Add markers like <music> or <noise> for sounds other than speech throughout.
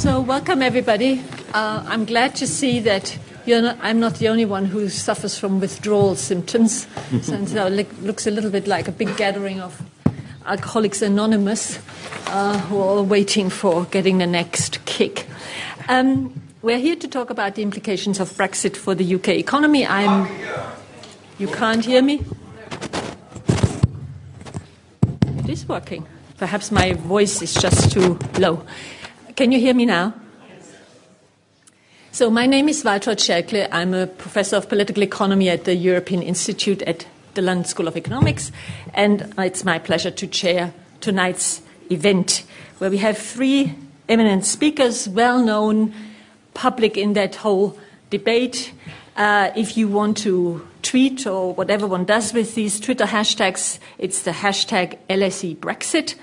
So, welcome everybody. Uh, I'm glad to see that not, I'm not the only one who suffers from withdrawal symptoms. <laughs> so it looks a little bit like a big gathering of Alcoholics Anonymous uh, who are all waiting for getting the next kick. Um, we're here to talk about the implications of Brexit for the UK economy. I'm. You can't hear me? It is working. Perhaps my voice is just too low. Can you hear me now? So, my name is Waltraud Schelkle. I'm a professor of political economy at the European Institute at the London School of Economics, and it's my pleasure to chair tonight's event where we have three eminent speakers, well known, public in that whole debate. Uh, if you want to tweet or whatever one does with these Twitter hashtags, it's the hashtag LSE Brexit.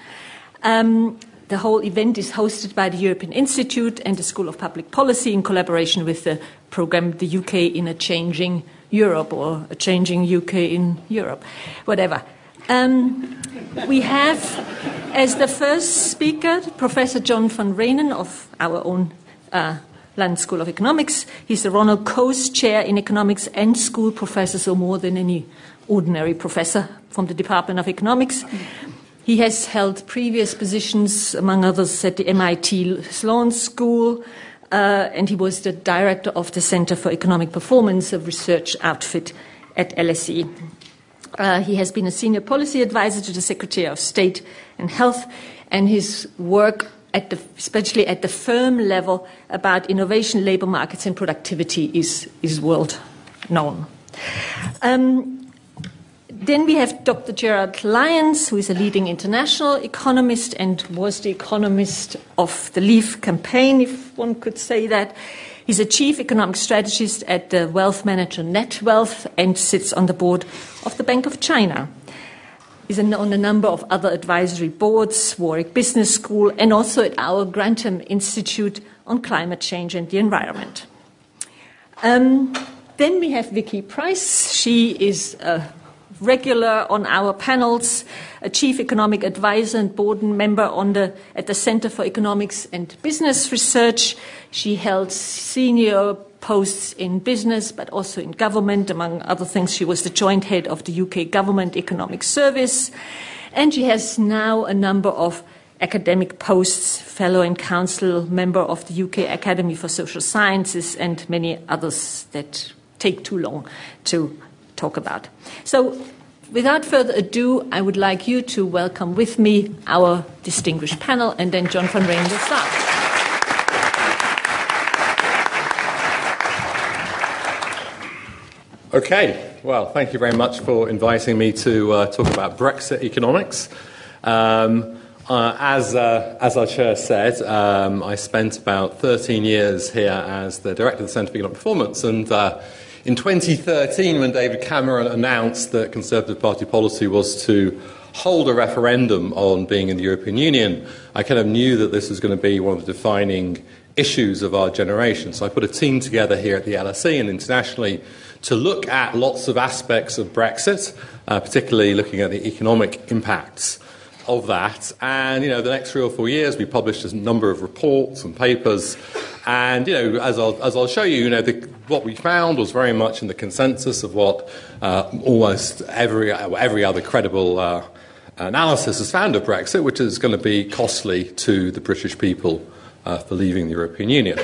Um, the whole event is hosted by the European Institute and the School of Public Policy in collaboration with the program The UK in a Changing Europe or a Changing UK in Europe, whatever. Um, we have as the first speaker Professor John van Reenen of our own uh, London School of Economics. He's the Ronald Coase Chair in Economics and School Professor, so more than any ordinary professor from the Department of Economics. He has held previous positions, among others, at the MIT Sloan School, uh, and he was the director of the Center for Economic Performance, a research outfit at LSE. Uh, he has been a senior policy advisor to the Secretary of State and Health, and his work at the, especially at the firm level about innovation, labor markets, and productivity is, is world known. Um, then we have Dr. Gerard Lyons, who is a leading international economist and was the economist of the Leave campaign, if one could say that. He's a chief economic strategist at the wealth manager NetWealth and sits on the board of the Bank of China. He's on a number of other advisory boards, Warwick Business School, and also at our Grantham Institute on Climate Change and the Environment. Um, then we have Vicky Pryce. She is a regular on our panels, a chief economic advisor and board member on the, at the Center for Economics and Business Research. She held senior posts in business, but also in government. Among other things, she was the joint head of the UK Government Economic Service. And she has now a number of academic posts, fellow and council member of the UK Academy for Social Sciences, and many others that take too long to talk about. So, without further ado, I would like you to welcome with me our distinguished panel, and then John van Reenen will start. Okay, well, thank you very much for inviting me to uh, talk about Brexit economics. Um, uh, as, uh, as our chair said, um, I spent about 13 years here as the director of the Centre for Economic Performance, and uh, in 2013, when David Cameron announced that Conservative Party policy was to hold a referendum on being in the European Union, I kind of knew that this was going to be one of the defining issues of our generation. So I put a team together here at the LSE and internationally to look at lots of aspects of Brexit, uh, particularly looking at the economic impacts of that. And, you know, the next three or four years, we published a number of reports and papers. And, you know, as I'll, as I'll show you, you know, the, what we found was very much in the consensus of what uh, almost every, every other credible uh, analysis has found of Brexit, which is going to be costly to the British people uh, for leaving the European Union.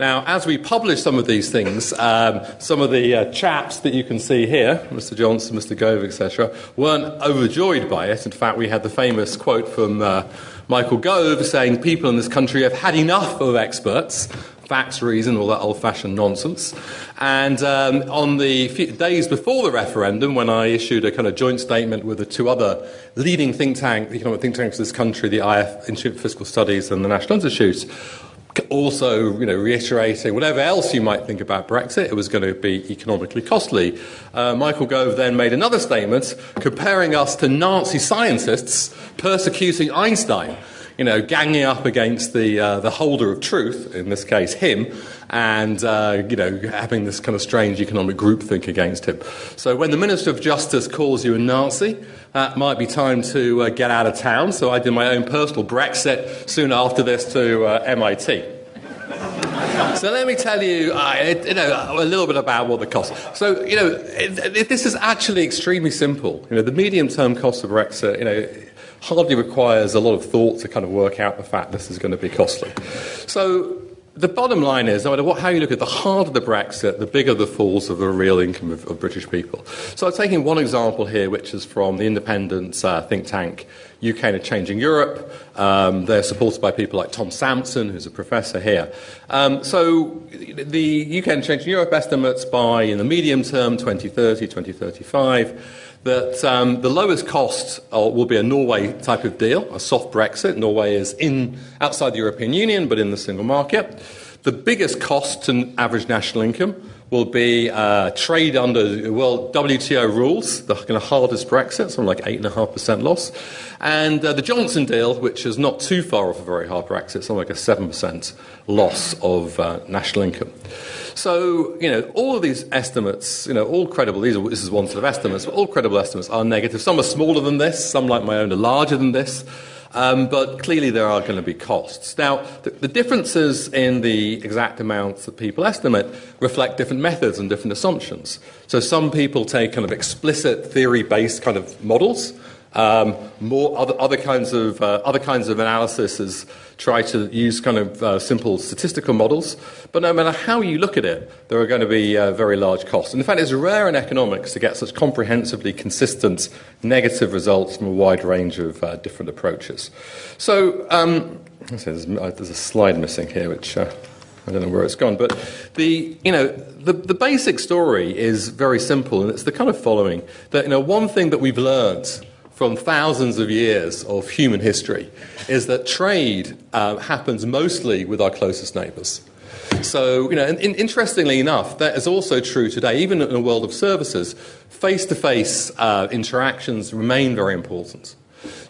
Now, as we publish some of these things, um, some of the uh, chaps that you can see here, Mr. Johnson, Mr. Gove, etc., weren't overjoyed by it. In fact, we had the famous quote from uh, Michael Gove saying, People in this country have had enough of experts facts, reason, all that old fashioned nonsense. And um, on the days before the referendum, when I issued a kind of joint statement with the two other leading think tank, economic think tanks of this country, the IF Institute for Fiscal Studies and the National Institute, also, you know, reiterating whatever else you might think about Brexit, it was going to be economically costly. Uh, Michael Gove then made another statement comparing us to Nazi scientists persecuting Einstein you know, ganging up against the, uh, the holder of truth, in this case him, and, uh, you know, having this kind of strange economic groupthink against him. So when the Minister of Justice calls you a Nazi, that might be time to uh, get out of town. So I did my own personal Brexit soon after this to uh, MIT. <laughs> so let me tell you, uh, you know, a little bit about what the cost. So you know, it, it, this is actually extremely simple. You know, the medium-term cost of Brexit, you know, hardly requires a lot of thought to kind of work out the fact this is going to be costly. So the bottom line is, no matter what, how you look at it, the harder the Brexit, the bigger the falls of the real income of, of British people. So I'm taking one example here, which is from the independent uh, think tank UK and Changing Europe. Um, they're supported by people like Tom Sampson, who's a professor here. Um, so the UK and Changing Europe estimates by, in the medium term, 2030, 2035, that um, the lowest cost uh, will be a Norway type of deal, a soft Brexit. Norway is in outside the European Union, but in the single market. The biggest cost to average national income will be uh, trade under well WTO rules, the kind of hardest Brexit, something like eight and a half percent loss, and uh, the Johnson deal, which is not too far off a very hard Brexit, something like a seven percent loss of uh, national income. So, you know, all of these estimates, you know, all credible, these are, this is one set of estimates, but all credible estimates are negative. Some are smaller than this, some, like my own, are larger than this. Um, but clearly, there are going to be costs. Now, the, the, differences in the exact amounts that people estimate reflect different methods and different assumptions. So, some people take kind of explicit theory based kind of models. Um, more other, other, kinds of, uh, other kinds of analysis is try to use kind of uh, simple statistical models. But no matter how you look at it, there are going to be uh, very large costs. And in fact, it's rare in economics to get such comprehensively consistent negative results from a wide range of uh, different approaches. So um, there's, uh, there's, a slide missing here, which. Uh, I don't know where it's gone, but the you know the, the basic story is very simple, and it's the kind of following that you know one thing that we've learned from thousands of years of human history is that trade uh, happens mostly with our closest neighbours. So, you know, and, and interestingly enough, that is also true today, even in a world of services. Face to face interactions remain very important.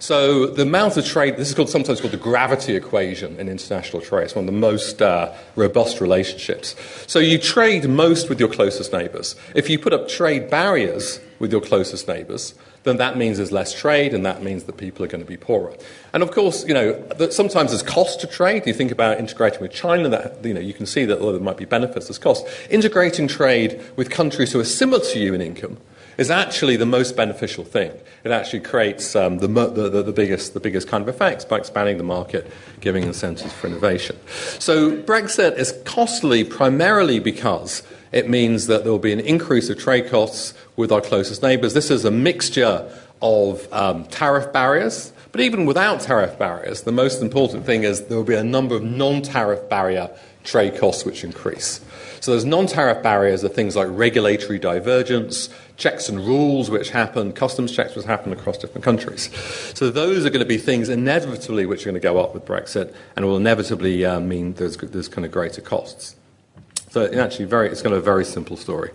So the amount of trade, this is called, sometimes called the gravity equation in international trade. It's one of the most uh, robust relationships. So you trade most with your closest neighbours. If you put up trade barriers with your closest neighbours, then that means there's less trade, and that means that people are going to be poorer. And of course, you know, sometimes there's cost to trade. You think about integrating with China, that you know, you can see that there might be benefits, there's cost. Integrating trade with countries who are similar to you in income is actually the most beneficial thing. It actually creates um, the, the, the, biggest, the biggest kind of effects by expanding the market, giving incentives for innovation. So Brexit is costly primarily because it means that there will be an increase of trade costs with our closest neighbours. This is a mixture of um, tariff barriers, but even without tariff barriers, the most important thing is there will be a number of non tariff barrier trade costs which increase. So there's non-tariff barriers are things like regulatory divergence, checks and rules which happen, customs checks which happen across different countries. So those are going to be things inevitably which are going to go up with Brexit and will inevitably uh, mean there's, there's kind of greater costs. So actually, very, it's kind of a very simple story.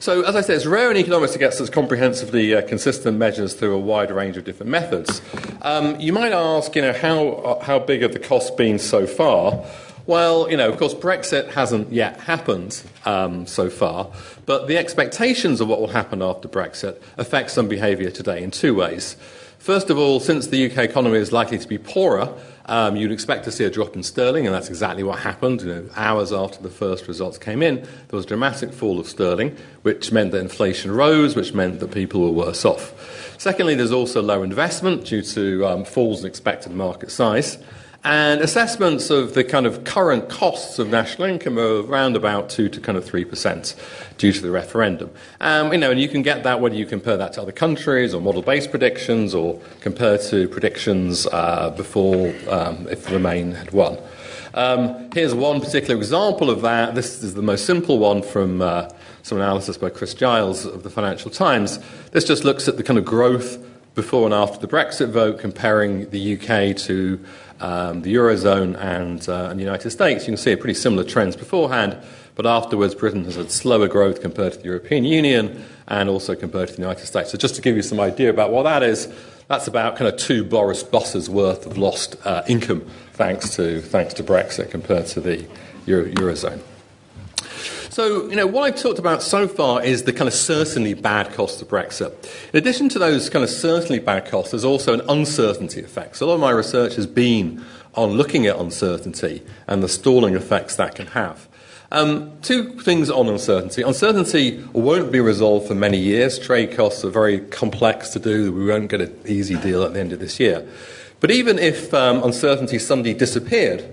So as I said, it's rare in economics to get such comprehensively uh, consistent measures through a wide range of different methods. Um, you might ask, you know, how, uh, how big have the costs been so far? Well, you know, of course, Brexit hasn't yet happened um, so far, but the expectations of what will happen after Brexit affect some behaviour today in two ways. First of all, since the UK economy is likely to be poorer, um, you'd expect to see a drop in sterling, and that's exactly what happened. You know, hours after the first results came in, there was a dramatic fall of sterling, which meant that inflation rose, which meant that people were worse off. Secondly, there's also low investment due to um, falls in expected market size. And assessments of the kind of current costs of national income are around about 2 to kind of 3% due to the referendum. Um, you know, and you can get that whether you compare that to other countries or model-based predictions or compare to predictions uh, before um, if Remain had won. Um, here's one particular example of that. This is the most simple one from uh, some analysis by Chris Giles of the Financial Times. This just looks at the kind of growth before and after the Brexit vote, comparing the UK to um, the Eurozone and, uh, and, the United States, you can see pretty similar trends beforehand, but afterwards Britain has had slower growth compared to the European Union and also compared to the United States. So just to give you some idea about what that is, that's about kind of two Boris buses worth of lost uh, income thanks to, thanks to Brexit compared to the Euro- Eurozone. So, you know, what I've talked about so far is the kind of certainly bad costs of Brexit. In addition to those kind of certainly bad costs, there's also an uncertainty effect. So, a lot of my research has been on looking at uncertainty and the stalling effects that can have. Um, two things on uncertainty. Uncertainty won't be resolved for many years. Trade costs are very complex to do. We won't get an easy deal at the end of this year. But even if um, uncertainty suddenly disappeared,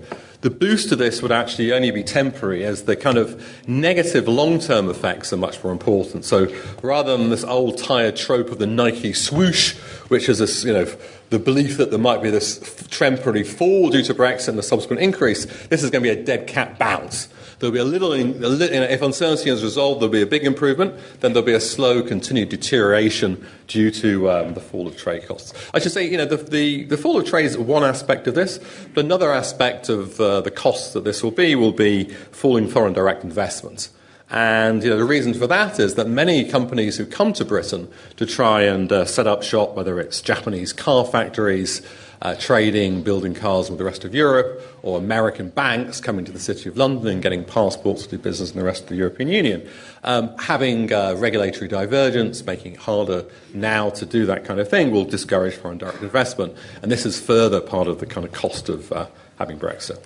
the boost to this would actually only be temporary, as the kind of negative long term effects are much more important. So rather than this old tired trope of the Nike swoosh, which is this, you know, the belief that there might be this temporary fall due to Brexit and the subsequent increase, this is going to be a dead cat bounce. There'll be a little, a little, if uncertainty is resolved, there'll be a big improvement. Then there'll be a slow, continued deterioration due to um, the fall of trade costs. I should say, you know, the, the, the, fall of trade is one aspect of this, but another aspect of uh, the costs that this will be will be falling foreign direct investment. And you know, the reason for that is that many companies who come to Britain to try and uh, set up shop, whether it's Japanese car factories, uh, trading, building cars with the rest of Europe, or American banks coming to the City of London and getting passports to do business in the rest of the European Union. Um, having uh, regulatory divergence, making it harder now to do that kind of thing, will discourage foreign direct investment. And this is further part of the kind of cost of uh, having Brexit.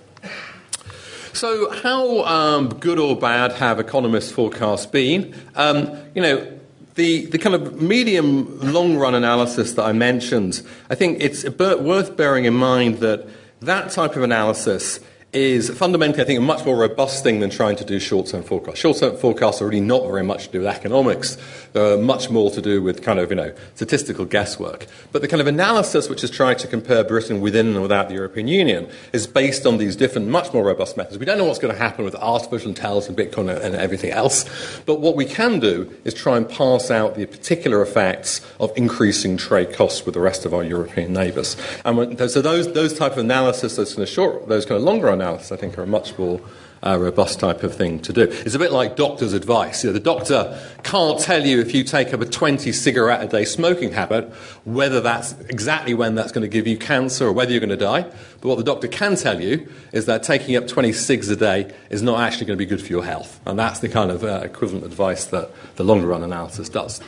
So, how um, good or bad have economists' forecasts been? Um, you know, the, the kind of medium long run analysis that I mentioned, I think it's worth bearing in mind that that type of analysis is fundamentally, I think, a much more robust thing than trying to do short term forecasts. Short term forecasts are really not very much to do with economics. They're much more to do with kind of, you know, statistical guesswork. But the kind of analysis which is trying to compare Britain within and without the European Union is based on these different, much more robust methods. We don't know what's going to happen with artificial intelligence and Bitcoin and everything else. But what we can do is try and parse out the particular effects of increasing trade costs with the rest of our European neighbours. And when, so those, those type of analysis, those kind of short, those kind of longer analysis, I think, are a much more uh, robust type of thing to do. It's a bit like doctor's advice. You know, the doctor can't tell you if you take up a 20 cigarette a day smoking habit whether that's exactly when that's going to give you cancer or whether you're going to die. But what the doctor can tell you is that taking up 20 cigs a day is not actually going to be good for your health. And that's the kind of uh, equivalent advice that the longer run analysis does.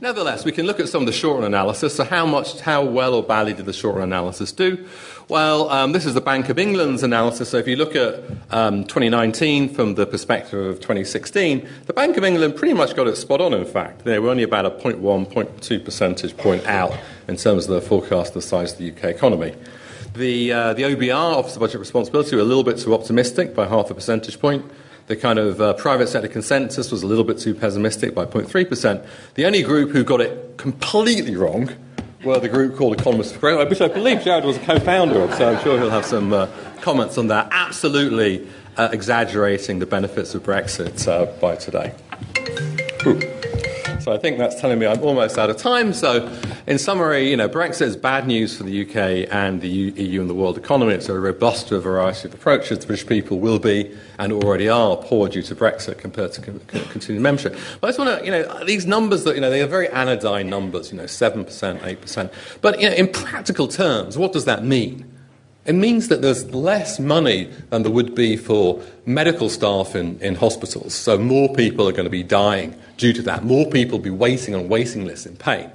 Nevertheless, we can look at some of the short run analysis. So, how much, how well or badly did the short run analysis do? Well, um, this is the Bank of England's analysis. So if you look at um, 2019 from the perspective of 2016, the Bank of England pretty much got it spot on, in fact. They were only about a 0.1, 0.2 percentage point out in terms of the forecast of the size of the UK economy. The, uh, the OBR, Office of Budget Responsibility, were a little bit too optimistic by half a percentage point. The kind of uh, private sector consensus was a little bit too pessimistic by 0.3%. The only group who got it completely wrong were the group called Economists for Growth, which I believe Gerard was a co founder of, so I'm sure he'll have some uh, comments on that. Absolutely uh, exaggerating the benefits of Brexit uh, by today. Ooh. So I think that's telling me I'm almost out of time. So, in summary, you know, Brexit is bad news for the UK and the EU and the world economy. It's a robust a variety of approaches. The British people will be and already are poor due to Brexit compared to continued membership. But I just want to, you know, these numbers that, you know, they are very anodyne numbers, you know, 7%, 8%. But, you know, in practical terms, what does that mean? It means that there's less money than there would be for medical staff in, in hospitals. So more people are going to be dying due to that. More people will be waiting on waiting lists in pain.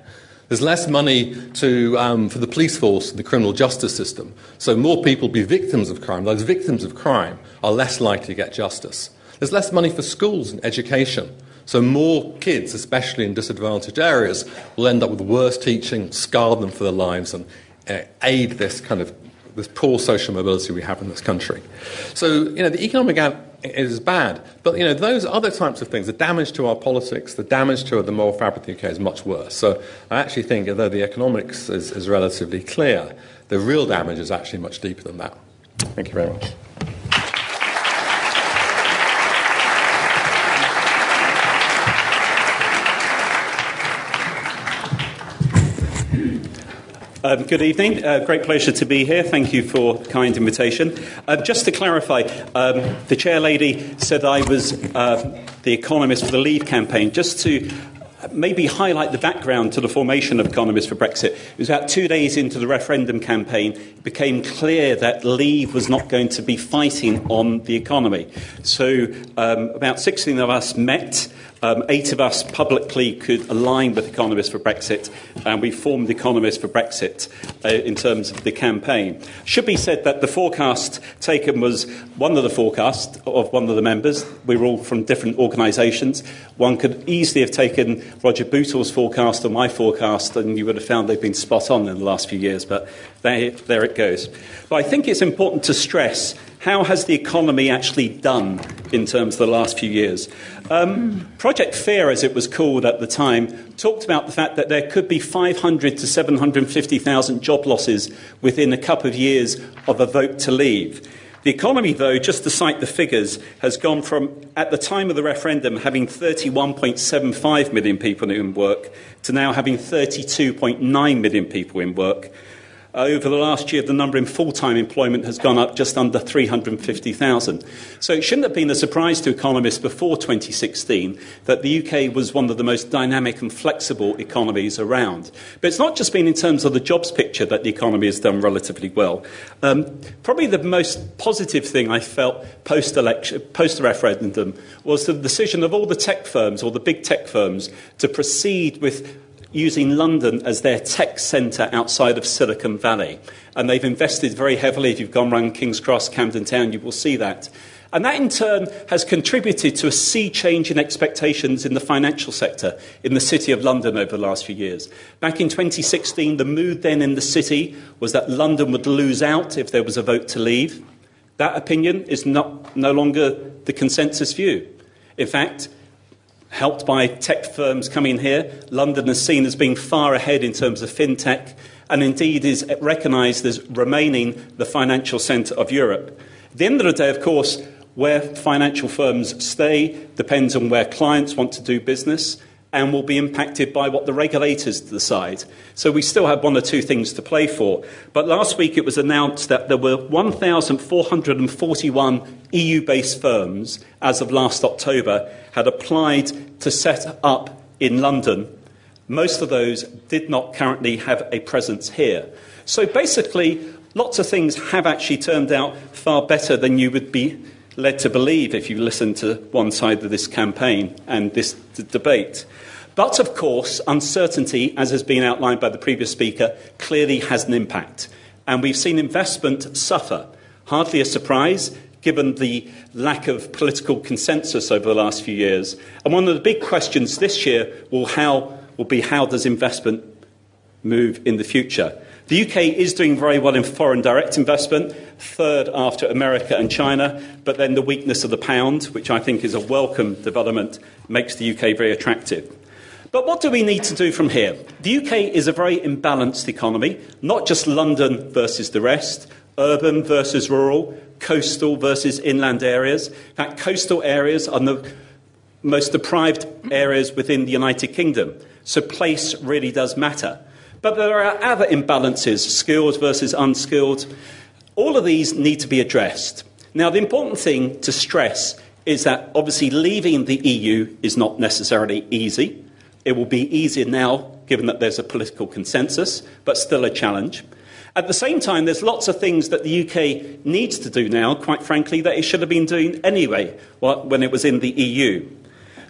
There's less money to, um, for the police force and the criminal justice system. So more people will be victims of crime. Those victims of crime are less likely to get justice. There's less money for schools and education. So more kids, especially in disadvantaged areas, will end up with worse teaching, scar them for their lives, and uh, aid this kind of this poor social mobility we have in this country. So, you know, the economic gap is bad. But you know, those other types of things, the damage to our politics, the damage to the moral fabric of the UK is much worse. So I actually think, although the economics is, is relatively clear, the real damage is actually much deeper than that. Thank you very much. Um, good evening. Uh, great pleasure to be here. Thank you for the kind invitation. Uh, just to clarify, um, the chair lady said I was uh, the economist for the Leave campaign. Just to maybe highlight the background to the formation of Economists for Brexit. It was about two days into the referendum campaign, it became clear that Leave was not going to be fighting on the economy. So um, about 16 of us met Um, eight of us publicly could align with Economists for Brexit, and we formed Economists for Brexit uh, in terms of the campaign. Should be said that the forecast taken was one of the forecasts of one of the members. We were all from different organisations. One could easily have taken Roger Bootle's forecast or my forecast, and you would have found they've been spot on in the last few years, but there, there it goes. But I think it's important to stress how has the economy actually done in terms of the last few years? Um, Project Fear, as it was called at the time, talked about the fact that there could be 500 to 750,000 job losses within a couple of years of a vote to leave. The economy, though, just to cite the figures, has gone from, at the time of the referendum, having 31.75 million people in work to now having 32.9 million people in work. Uh, over the last year, the number in full time employment has gone up just under 350,000. So it shouldn't have been a surprise to economists before 2016 that the UK was one of the most dynamic and flexible economies around. But it's not just been in terms of the jobs picture that the economy has done relatively well. Um, probably the most positive thing I felt post post referendum was the decision of all the tech firms, or the big tech firms, to proceed with using London as their tech centre outside of Silicon Valley. And they've invested very heavily. If you've gone around King's Cross, Camden Town, you will see that. And that in turn has contributed to a sea change in expectations in the financial sector in the City of London over the last few years. Back in 2016, the mood then in the city was that London would lose out if there was a vote to leave. That opinion is not, no longer the consensus view. In fact, helped by tech firms coming here. London is seen as being far ahead in terms of fintech and indeed is recognised as remaining the financial centre of Europe. At the end of the day, of course, where financial firms stay depends on where clients want to do business and will be impacted by what the regulators decide. So we still have one or two things to play for. But last week it was announced that there were 1,441 EU based firms, as of last October, had applied to set up in London. Most of those did not currently have a presence here. So basically, lots of things have actually turned out far better than you would be led to believe if you listen to one side of this campaign and this d- debate. But of course, uncertainty, as has been outlined by the previous speaker, clearly has an impact. And we've seen investment suffer. Hardly a surprise, given the lack of political consensus over the last few years. And one of the big questions this year will, how, will be how does investment move in the future? The UK is doing very well in foreign direct investment, third after America and China, but then the weakness of the pound, which I think is a welcome development, makes the UK very attractive. But what do we need to do from here? The UK is a very imbalanced economy, not just London versus the rest, urban versus rural, coastal versus inland areas. In fact, coastal areas are the most deprived areas within the United Kingdom. So place really does matter. But there are other imbalances, skilled versus unskilled. All of these need to be addressed. Now, the important thing to stress is that obviously leaving the EU is not necessarily easy. It will be easier now, given that there's a political consensus, but still a challenge. At the same time, there's lots of things that the UK needs to do now, quite frankly, that it should have been doing anyway when it was in the EU.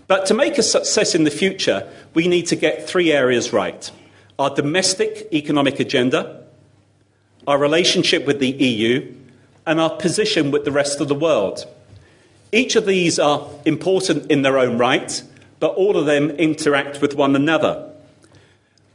But to make a success in the future, we need to get three areas right our domestic economic agenda, our relationship with the EU, and our position with the rest of the world. Each of these are important in their own right, but all of them interact with one another.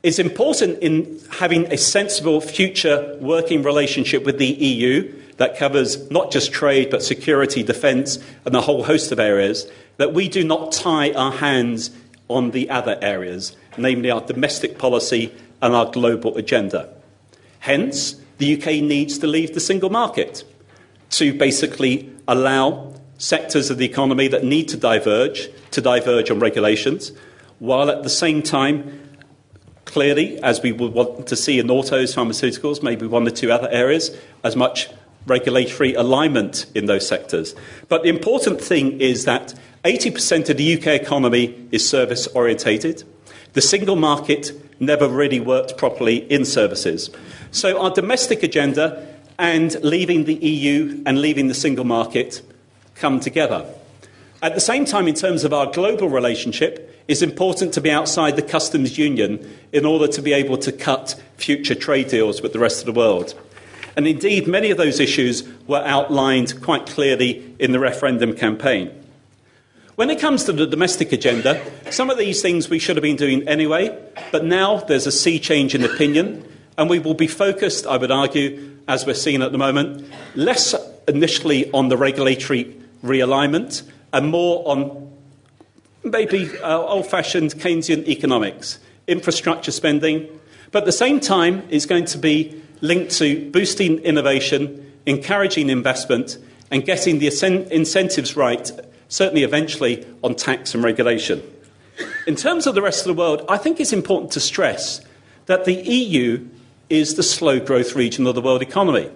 It's important in having a sensible future working relationship with the EU that covers not just trade but security, defence, and a whole host of areas, that we do not tie our hands on the other areas, namely our domestic policy and our global agenda. Hence, the UK needs to leave the single market to basically allow sectors of the economy that need to diverge to diverge on regulations, while at the same time, clearly, as we would want to see in autos, pharmaceuticals, maybe one or two other areas, as much regulatory alignment in those sectors. But the important thing is that 80% of the UK economy is service orientated. The single market never really worked properly in services. So our domestic agenda and leaving the EU and leaving the single market come together. At the same time, in terms of our global relationship, it's important to be outside the customs union in order to be able to cut future trade deals with the rest of the world. And indeed, many of those issues were outlined quite clearly in the referendum campaign. When it comes to the domestic agenda, some of these things we should have been doing anyway, but now there's a sea change in opinion, and we will be focused, I would argue, as we're seeing at the moment, less initially on the regulatory realignment and more on maybe uh, old fashioned Keynesian economics, infrastructure spending, but at the same time, it's going to be linked to boosting innovation, encouraging investment, and getting the incentives right, certainly eventually on tax and regulation. In terms of the rest of the world, I think it's important to stress that the EU is the slow growth region of the world economy.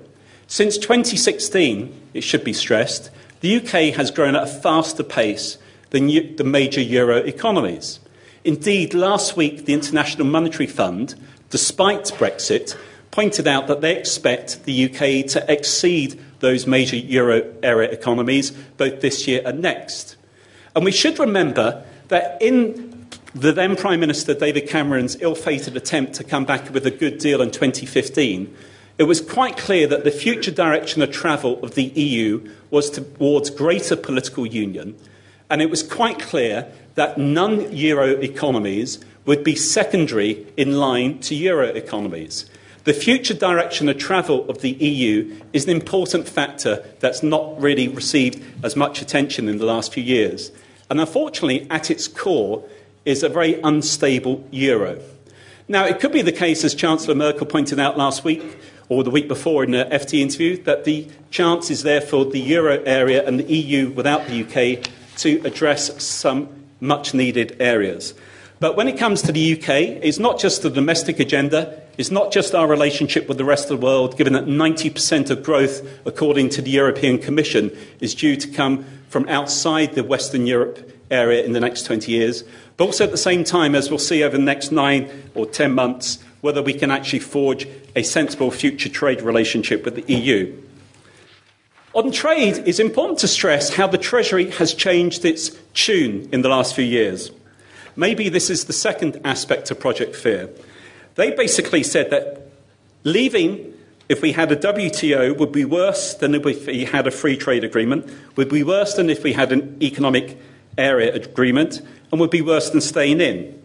Since 2016, it should be stressed, the UK has grown at a faster pace than the major euro economies. Indeed, last week, the International Monetary Fund, despite Brexit, pointed out that they expect the UK to exceed those major euro area economies both this year and next. And we should remember that in the then Prime Minister David Cameron's ill fated attempt to come back with a good deal in 2015, it was quite clear that the future direction of travel of the EU was towards greater political union, and it was quite clear that non euro economies would be secondary in line to euro economies. The future direction of travel of the EU is an important factor that's not really received as much attention in the last few years. And unfortunately, at its core, is a very unstable euro. Now, it could be the case, as Chancellor Merkel pointed out last week, or the week before in an FT interview, that the chance is there for the euro area and the EU without the UK to address some much needed areas. But when it comes to the UK, it's not just the domestic agenda, it's not just our relationship with the rest of the world, given that 90% of growth, according to the European Commission, is due to come from outside the Western Europe area in the next 20 years, but also at the same time, as we'll see over the next nine or 10 months, whether we can actually forge a sensible future trade relationship with the EU. On trade, it's important to stress how the Treasury has changed its tune in the last few years. Maybe this is the second aspect of Project Fear. They basically said that leaving, if we had a WTO, would be worse than if we had a free trade agreement, would be worse than if we had an economic area agreement, and would be worse than staying in.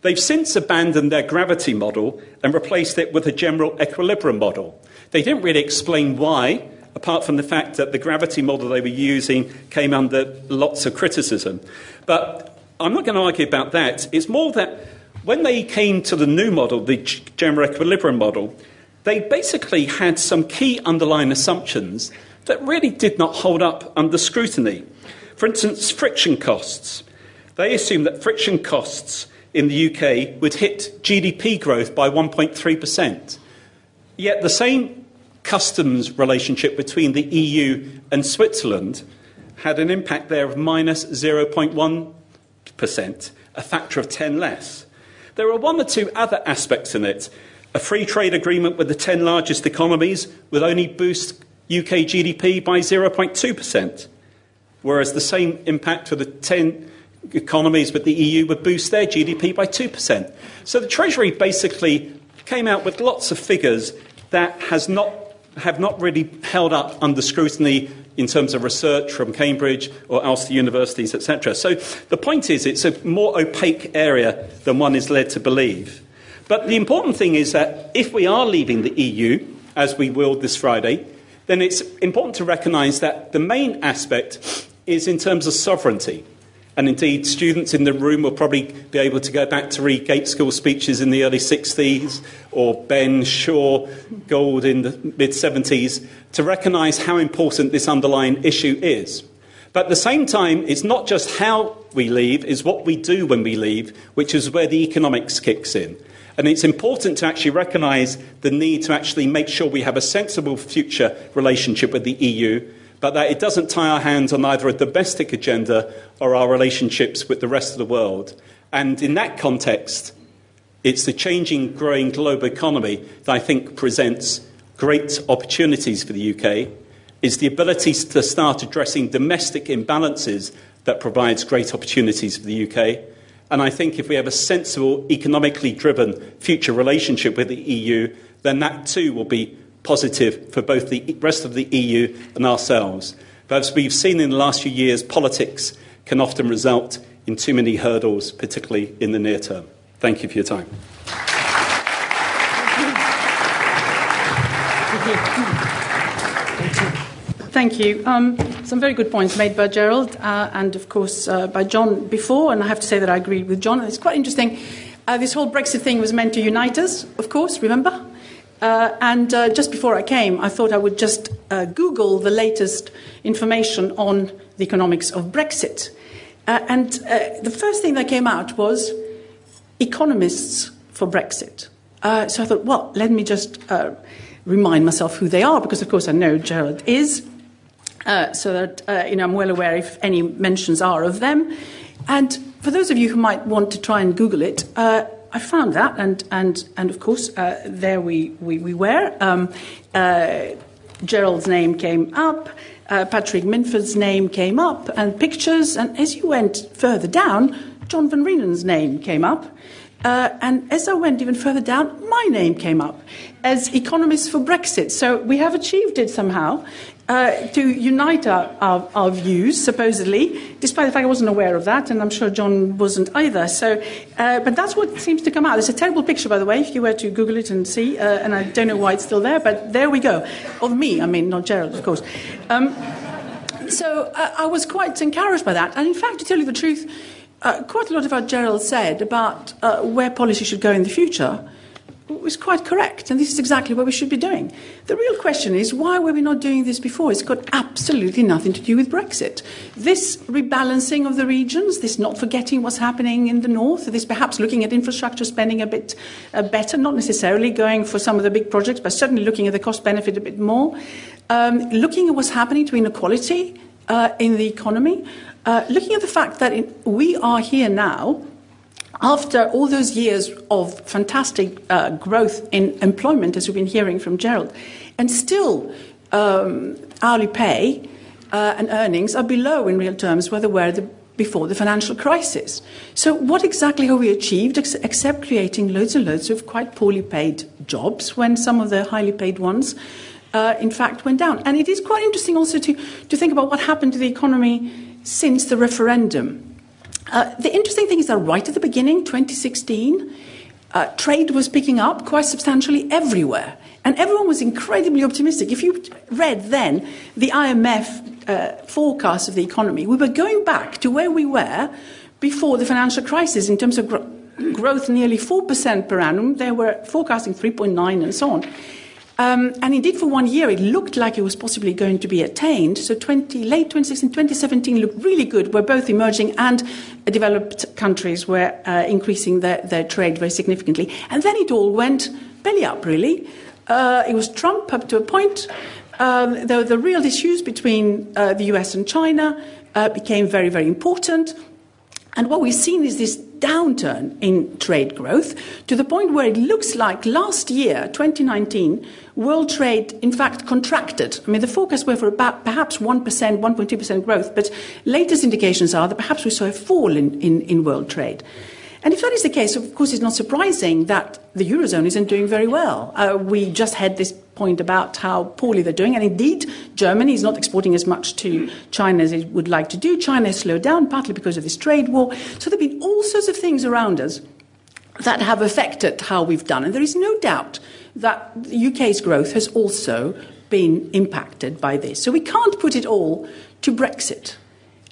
They've since abandoned their gravity model and replaced it with a general equilibrium model. They didn't really explain why, apart from the fact that the gravity model they were using came under lots of criticism. But I'm not going to argue about that. It's more that when they came to the new model, the general equilibrium model, they basically had some key underlying assumptions that really did not hold up under scrutiny. For instance, friction costs. They assumed that friction costs in the UK would hit GDP growth by 1.3%. Yet the same customs relationship between the EU and Switzerland had an impact there of minus 0.1 percent a factor of 10 less. There are one or two other aspects in it. A free trade agreement with the 10 largest economies will only boost UK GDP by 0.2%, whereas the same impact for the 10 economies with the EU would boost their GDP by 2%. So the Treasury basically came out with lots of figures that has not, have not really held up under scrutiny in terms of research from Cambridge or Ulster universities, etc. So the point is, it's a more opaque area than one is led to believe. But the important thing is that if we are leaving the EU, as we will this Friday, then it's important to recognise that the main aspect is in terms of sovereignty. And indeed, students in the room will probably be able to go back to read Gaitskell speeches in the early 60s or Benn Shore Gould in the mid 70s to recognise how important this underlying issue is. But at the same time, it's not just how we leave, it's what we do when we leave, which is where the economics kicks in. And it's important to actually recognise the need to actually make sure we have a sensible future relationship with the EU but that it doesn't tie our hands on either a domestic agenda or our relationships with the rest of the world. And in that context, it's the changing, growing global economy that I think presents great opportunities for the UK. is the ability to start addressing domestic imbalances that provides great opportunities for the UK. And I think if we have a sensible, economically driven future relationship with the EU, then that too will be positive for both the rest of the EU and ourselves. But as we've seen in the last few years, politics can often result in too many hurdles, particularly in the near term. Thank you for your time. Thank you. Um, some very good points made by Gerald uh, and, of course, uh, by John before. And I have to say that I agree with John. It's quite interesting. Uh, this whole Brexit thing was meant to unite us, of course, remember? Uh, and uh, just before I came, I thought I would just uh, Google the latest information on the economics of Brexit. and the first thing that came out was economists for Brexit. so I thought, well, let me just remind myself who they are, because of course I know Gerald is. Uh, so that uh, you know, I'm well aware if any mentions are of them. And for those of you who might want to try and Google it, uh, I found that, and and and of course uh, there we we, we were. Um, uh, Gerald's name came up. Patrick Minford's name came up, and pictures. And as you went further down, John Van Reenen's name came up. Uh, and as I went even further down, my name came up as economist for Brexit. So we have achieved it somehow uh, to unite our, our, our, views, supposedly, despite the fact I wasn't aware of that, and I'm sure John wasn't either. So, uh, but that's what seems to come out. It's a terrible picture, by the way, if you were to Google it and see, uh, and I don't know why it's still there, but there we go. Of me, I mean, not Gerald, of course. Um, so uh, I was quite encouraged by that. And in fact, to tell you the truth, uh, quite a lot of what Gerald said about where policy should go in the future was quite correct, and this is exactly what we should be doing. The real question is why were we not doing this before? It's got absolutely nothing to do with Brexit. This rebalancing of the regions, this not forgetting what's happening in the north, this perhaps looking at infrastructure spending a bit uh, better, not necessarily going for some of the big projects, but certainly looking at the cost benefit a bit more, um, looking at what's happening to inequality uh, in the economy, uh, looking at the fact that in, we are here now after all those years of fantastic uh, growth in employment, as we've been hearing from Gerald, and still um, hourly pay uh, and earnings are below in real terms where they were the, before the financial crisis. So, what exactly have we achieved ex- except creating loads and loads of quite poorly paid jobs when some of the highly paid ones, uh, in fact, went down? And it is quite interesting also to, to think about what happened to the economy since the referendum. Uh, the interesting thing is that right at the beginning, 2016, uh, trade was picking up quite substantially everywhere. And everyone was incredibly optimistic. If you read then the IMF uh, forecast of the economy, we were going back to where we were before the financial crisis in terms of gro- growth, nearly 4% per annum. They were forecasting 3.9 and so on. Um, and indeed, for one year, it looked like it was possibly going to be attained. So 20, late 2016, 2017 looked really good, where both emerging and developed countries were uh, increasing their, their, trade very significantly. And then it all went belly up, really. Uh, it was Trump up to a point. Um, the, the, real issues between uh, the US and China uh, became very, very important. And what we've seen is this downturn in trade growth to the point where it looks like last year, 2019, world trade in fact contracted. I mean, the forecasts were for about perhaps 1%, 1.2% growth, but latest indications are that perhaps we saw a fall in, in, in world trade. And if that is the case, of course, it's not surprising that the Eurozone isn't doing very well. Uh, we just had this point about how poorly they're doing, and indeed, Germany is not exporting as much to China as it would like to do. China has slowed down, partly because of this trade war. So there have been all sorts of things around us that have affected how we've done. And there is no doubt that the UK's growth has also been impacted by this. So we can't put it all to Brexit.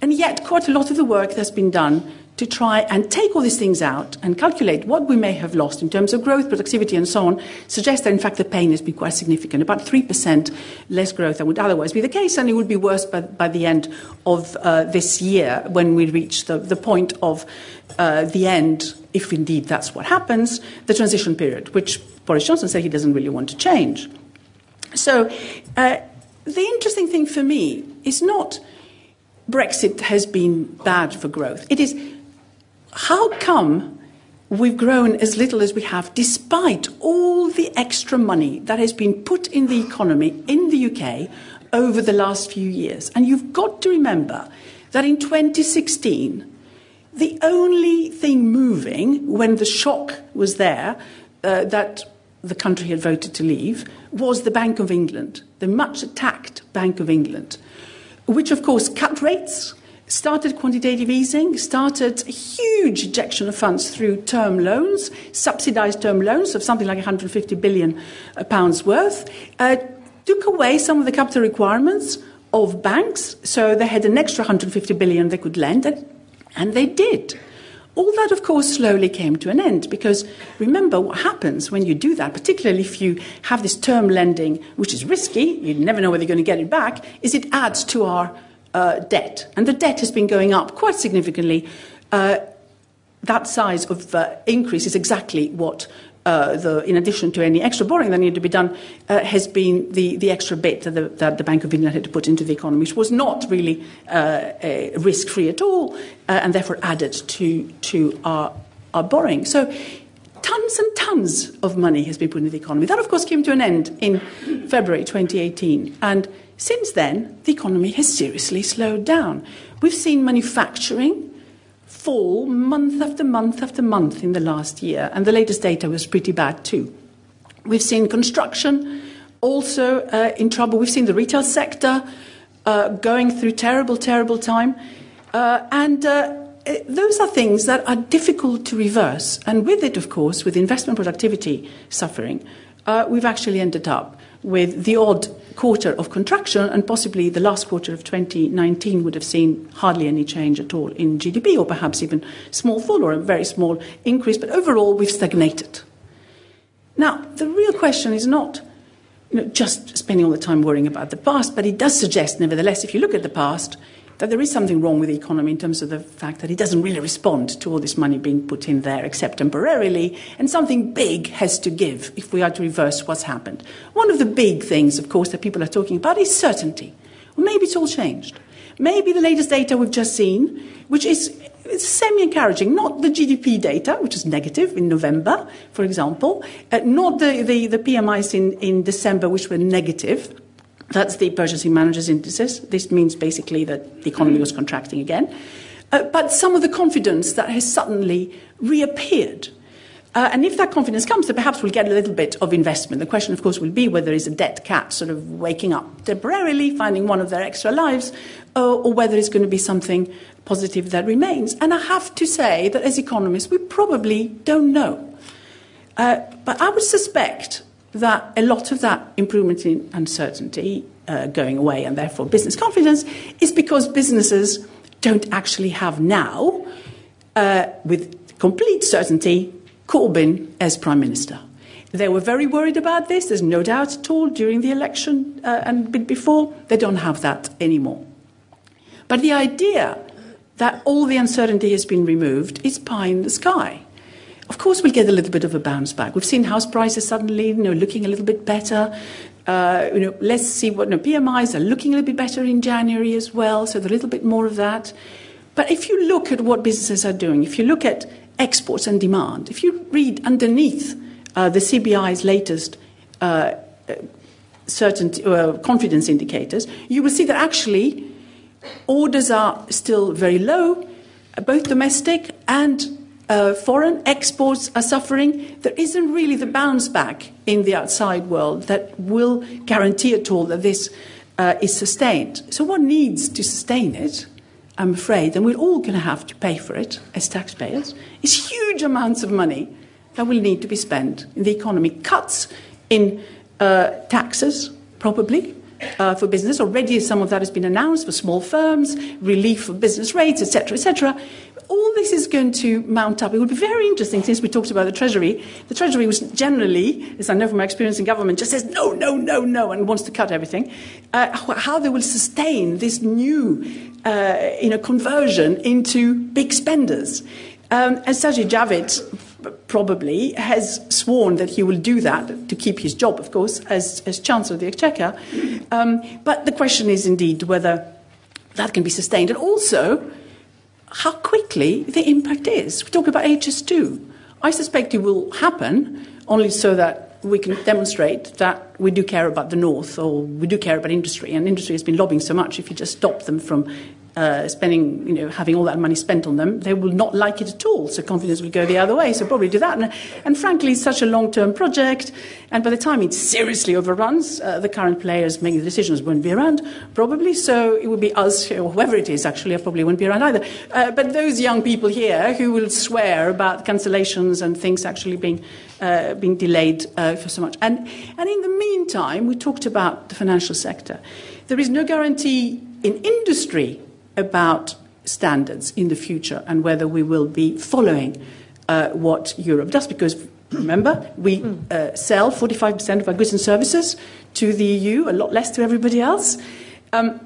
And yet, quite a lot of the work that's been done to try and take all these things out and calculate what we may have lost in terms of growth, productivity, and so on, suggests that in fact the pain has been quite significant. About 3% less growth than would otherwise be the case, and it would be worse by, by the end of uh, this year when we reach the, the point of uh, the end, if indeed that's what happens, the transition period, which Boris Johnson said he doesn't really want to change. So uh, the interesting thing for me is not Brexit has been bad for growth. It is how come we've grown as little as we have despite all the extra money that has been put in the economy in the UK over the last few years. And you've got to remember that in 2016, the only thing moving when the shock was there uh, that the country had voted to leave was the Bank of England, the much attacked Bank of England, which of course cut rates, started quantitative easing, started a huge injection of funds through term loans, subsidized term loans of something like 150 billion uh, pounds worth, uh, took away some of the capital requirements of banks, so they had an extra 150 billion they could lend, and and they did. All that, of course, slowly came to an end because remember what happens when you do that, particularly if you have this term lending, which is risky, you never know whether you're going to get it back, is it adds to our uh, debt. And the debt has been going up quite significantly. Uh, that size of uh, increase is exactly what uh, the, in addition to any extra borrowing that needed to be done, uh, has been the, the extra bit that the, that the, Bank of England had to put into the economy, which was not really uh, risk free at all, uh, and therefore added to, to our, our borrowing. So, tons and tons of money has been put into the economy. That, of course, came to an end in February 2018. And since then, the economy has seriously slowed down. We've seen manufacturing fall month after month after month in the last year, and the latest data was pretty bad too. We've seen construction also uh, in trouble. We've seen the retail sector uh, going through terrible, terrible time. Uh, and uh, those are things that are difficult to reverse. And with it, of course, with investment productivity suffering, uh, we've actually ended up with the odd quarter of contraction, and possibly the last quarter of 2019 would have seen hardly any change at all in GDP, or perhaps even small fall or a very small increase. But overall, we've stagnated. Now, the real question is not you know, just spending all the time worrying about the past, but it does suggest, nevertheless, if you look at the past, that there is something wrong with the economy in terms of the fact that it doesn't really respond to all this money being put in there except temporarily, and something big has to give if we are to reverse what's happened. One of the big things, of course, that people are talking about is certainty. Well, maybe it's all changed. Maybe the latest data we've just seen, which is semi encouraging, not the GDP data, which is negative in November, for example, uh, not the, the, the PMIs in, in December, which were negative, that's the purchasing managers' indices. This means basically that the economy was contracting again. Uh, but some of the confidence that has suddenly reappeared. Uh, and if that confidence comes, then perhaps we'll get a little bit of investment. The question, of course, will be whether it's a dead cat sort of waking up temporarily, finding one of their extra lives, uh, or whether it's going to be something positive that remains. And I have to say that as economists, we probably don't know. Uh, but I would suspect that a lot of that improvement in uncertainty uh, going away and therefore business confidence is because businesses don't actually have now, uh, with complete certainty, Corbyn as Prime Minister. They were very worried about this, there's no doubt at all, during the election uh, and a bit before. They don't have that anymore. But the idea that all the uncertainty has been removed is pie in the sky. Of course, we'll get a little bit of a bounce back. We've seen house prices suddenly, you know, looking a little bit better. Uh, you know, let's see what you know, PMIs are looking a little bit better in January as well, so a little bit more of that. But if you look at what businesses are doing, if you look at exports and demand, if you read underneath uh, the CBI's latest uh, certain uh, confidence indicators, you will see that actually orders are still very low, both domestic and uh, foreign exports are suffering, there isn't really the bounce back in the outside world that will guarantee at all that this uh, is sustained. So, what needs to sustain it, I'm afraid, and we're all going to have to pay for it as taxpayers, is huge amounts of money that will need to be spent in the economy. Cuts in uh, taxes, probably, uh, for business. Already, some of that has been announced for small firms, relief for business rates, etc., etc all this is going to mount up. It would be very interesting, since we talked about the Treasury. The Treasury was generally, as I know from my experience in government, just says no, no, no, no, and wants to cut everything. Uh, how they will sustain this new uh, you know, conversion into big spenders. Um, and Sajid Javid probably has sworn that he will do that to keep his job, of course, as, as Chancellor of the Exchequer. Um, but the question is indeed whether that can be sustained. And also, how quickly the impact is. We talk about HS2. I suspect it will happen only so that we can demonstrate that we do care about the North or we do care about industry. And industry has been lobbying so much, if you just stop them from uh, spending, you know, having all that money spent on them, they will not like it at all. So confidence will go the other way. So probably do that. And, and frankly, it's such a long-term project. And by the time it seriously overruns, uh, the current players making the decisions won't be around, probably. So it will be us, or whoever it is, actually, I probably won't be around either. Uh, but those young people here who will swear about cancellations and things actually being uh, being delayed uh, for so much. And, and in the meantime, we talked about the financial sector. There is no guarantee in industry about standards in the future and whether we will be following uh, what Europe does. Because remember, we uh, sell 45% of our goods and services to the EU, a lot less to everybody else. Um,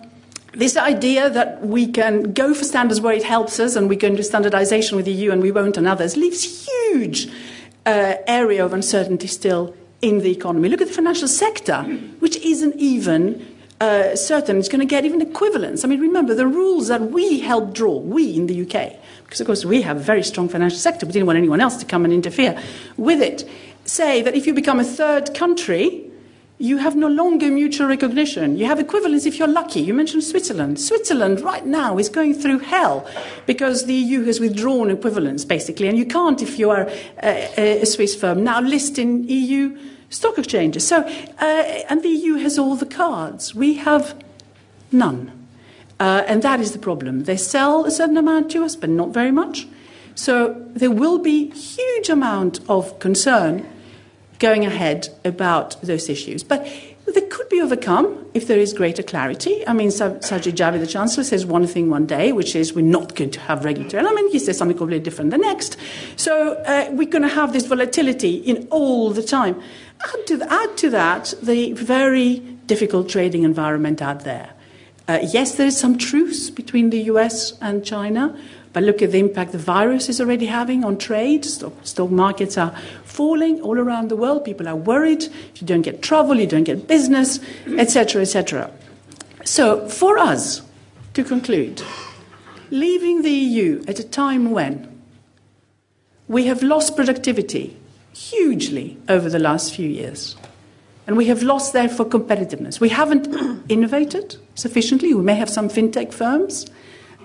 this idea that we can go for standards where it helps us and we can do standardization with the EU and we won't on others leaves huge uh, area of uncertainty still in the economy. Look at the financial sector, which isn't even uh, certain it's going to get even equivalence. I mean, remember the rules that we helped draw, we in the UK, because of course we have a very strong financial sector, we didn't want anyone else to come and interfere with it, say that if you become a third country, you have no longer mutual recognition. You have equivalence if you're lucky. You mentioned Switzerland. Switzerland right now is going through hell because the EU has withdrawn equivalence, basically, and you can't, if you are a, a Swiss firm, now list in EU stock exchanges. So, uh, and the EU has all the cards. We have none. Uh, and that is the problem. They sell a certain amount to us, but not very much. So there will be huge amount of concern going ahead about those issues. But they could be overcome if there is greater clarity. I mean, Sajid Javid, the Chancellor, says one thing one day, which is we're not going to have regulatory element. He says something completely different the next. So uh, we're going to have this volatility in all the time. Add to, add to that the very difficult trading environment out there. Uh, yes, there is some truce between the US and China, but look at the impact the virus is already having on trade. Stock, stock markets are falling all around the world. People are worried. If You don't get travel, you don't get business, etc., etc. So, for us, to conclude, leaving the EU at a time when we have lost productivity hugely over the last few years. And we have lost, therefore, competitiveness. We haven't <clears throat> innovated sufficiently. We may have some fintech firms,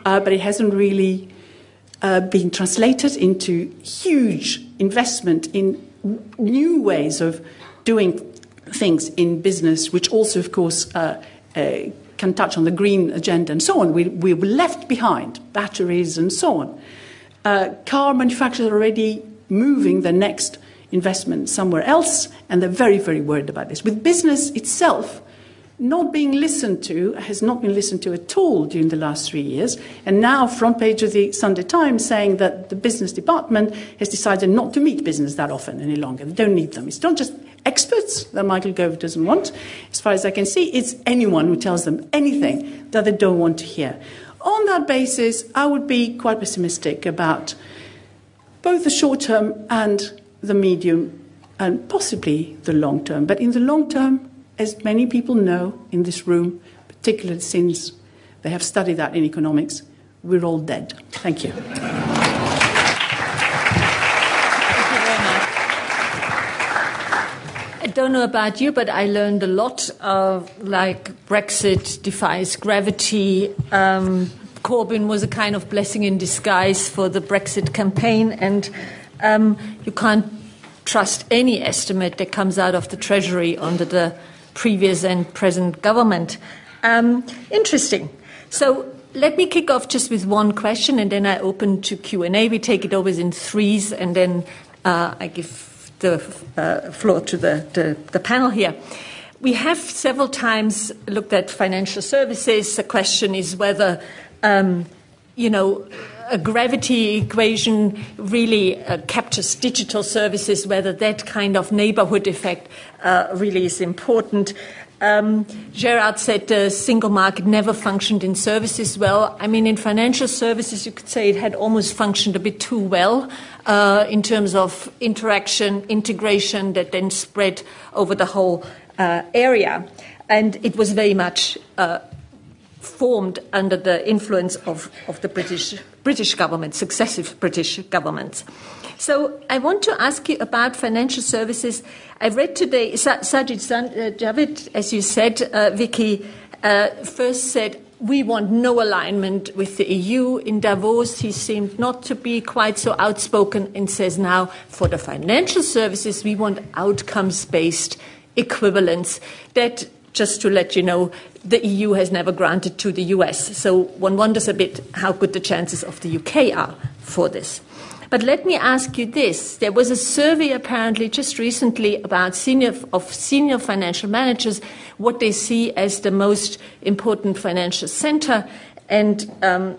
uh, but it hasn't really uh, been translated into huge investment in new ways of doing things in business, which also, of course, uh, uh can touch on the green agenda and so on. We, we were left behind, batteries and so on. Uh, car manufacturers are already moving the next investment somewhere else, and they're very, very worried about this. With business itself, not being listened to has not been listened to at all during the last three years. And now, front page of the Sunday Times saying that the business department has decided not to meet business that often any longer. They don't need them. It's not just experts that Michael Gove doesn't want. As far as I can see, it's anyone who tells them anything that they don't want to hear. On that basis, I would be quite pessimistic about both the short term and the medium, and possibly the long term. But in the long term, as many people know in this room, particularly since they have studied that in economics, we're all dead. Thank you. I don't know about you, but I learned a lot of like Brexit defies gravity. Um, Corbyn was a kind of blessing in disguise for the Brexit campaign, and um, you can't trust any estimate that comes out of the Treasury under the previous and present government. Um, interesting. So let me kick off just with one question, and then I open to Q and A. We take it always in threes, and then uh, I give the uh, floor to the, the, the panel here. We have several times looked at financial services. The question is whether, um, you know, a gravity equation really uh, captures digital services, whether that kind of neighborhood effect uh, really is important. Um, Gerard said the single market never functioned in services well. I mean, in financial services, you could say it had almost functioned a bit too well uh, in terms of interaction, integration that then spread over the whole uh, area. And it was very much uh, formed under the influence of, of the British, British government, successive British governments. So I want to ask you about financial services. I read today, Sajid uh, Javid, as you said, uh, Vicky, uh, first said, we want no alignment with the EU. In Davos, he seemed not to be quite so outspoken and says now, for the financial services, we want outcomes based equivalence. That, just to let you know, the EU has never granted to the US. So one wonders a bit how good the chances of the UK are for this. But let me ask you this. There was a survey apparently just recently about senior, of senior financial managers, what they see as the most important financial center. And um,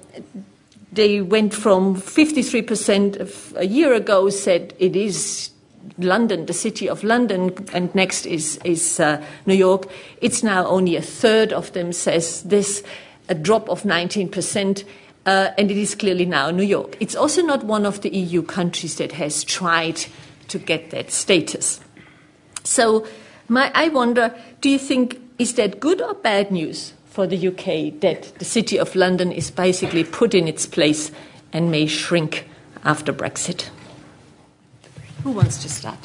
they went from 53% a year ago said it is London, the city of London, and next is, is uh, New York. It's now only a third of them says this, a drop of 19%. Uh, and it is clearly now New York. It's also not one of the EU countries that has tried to get that status. So, my, I wonder do you think, is that good or bad news for the UK that the City of London is basically put in its place and may shrink after Brexit? Who wants to start?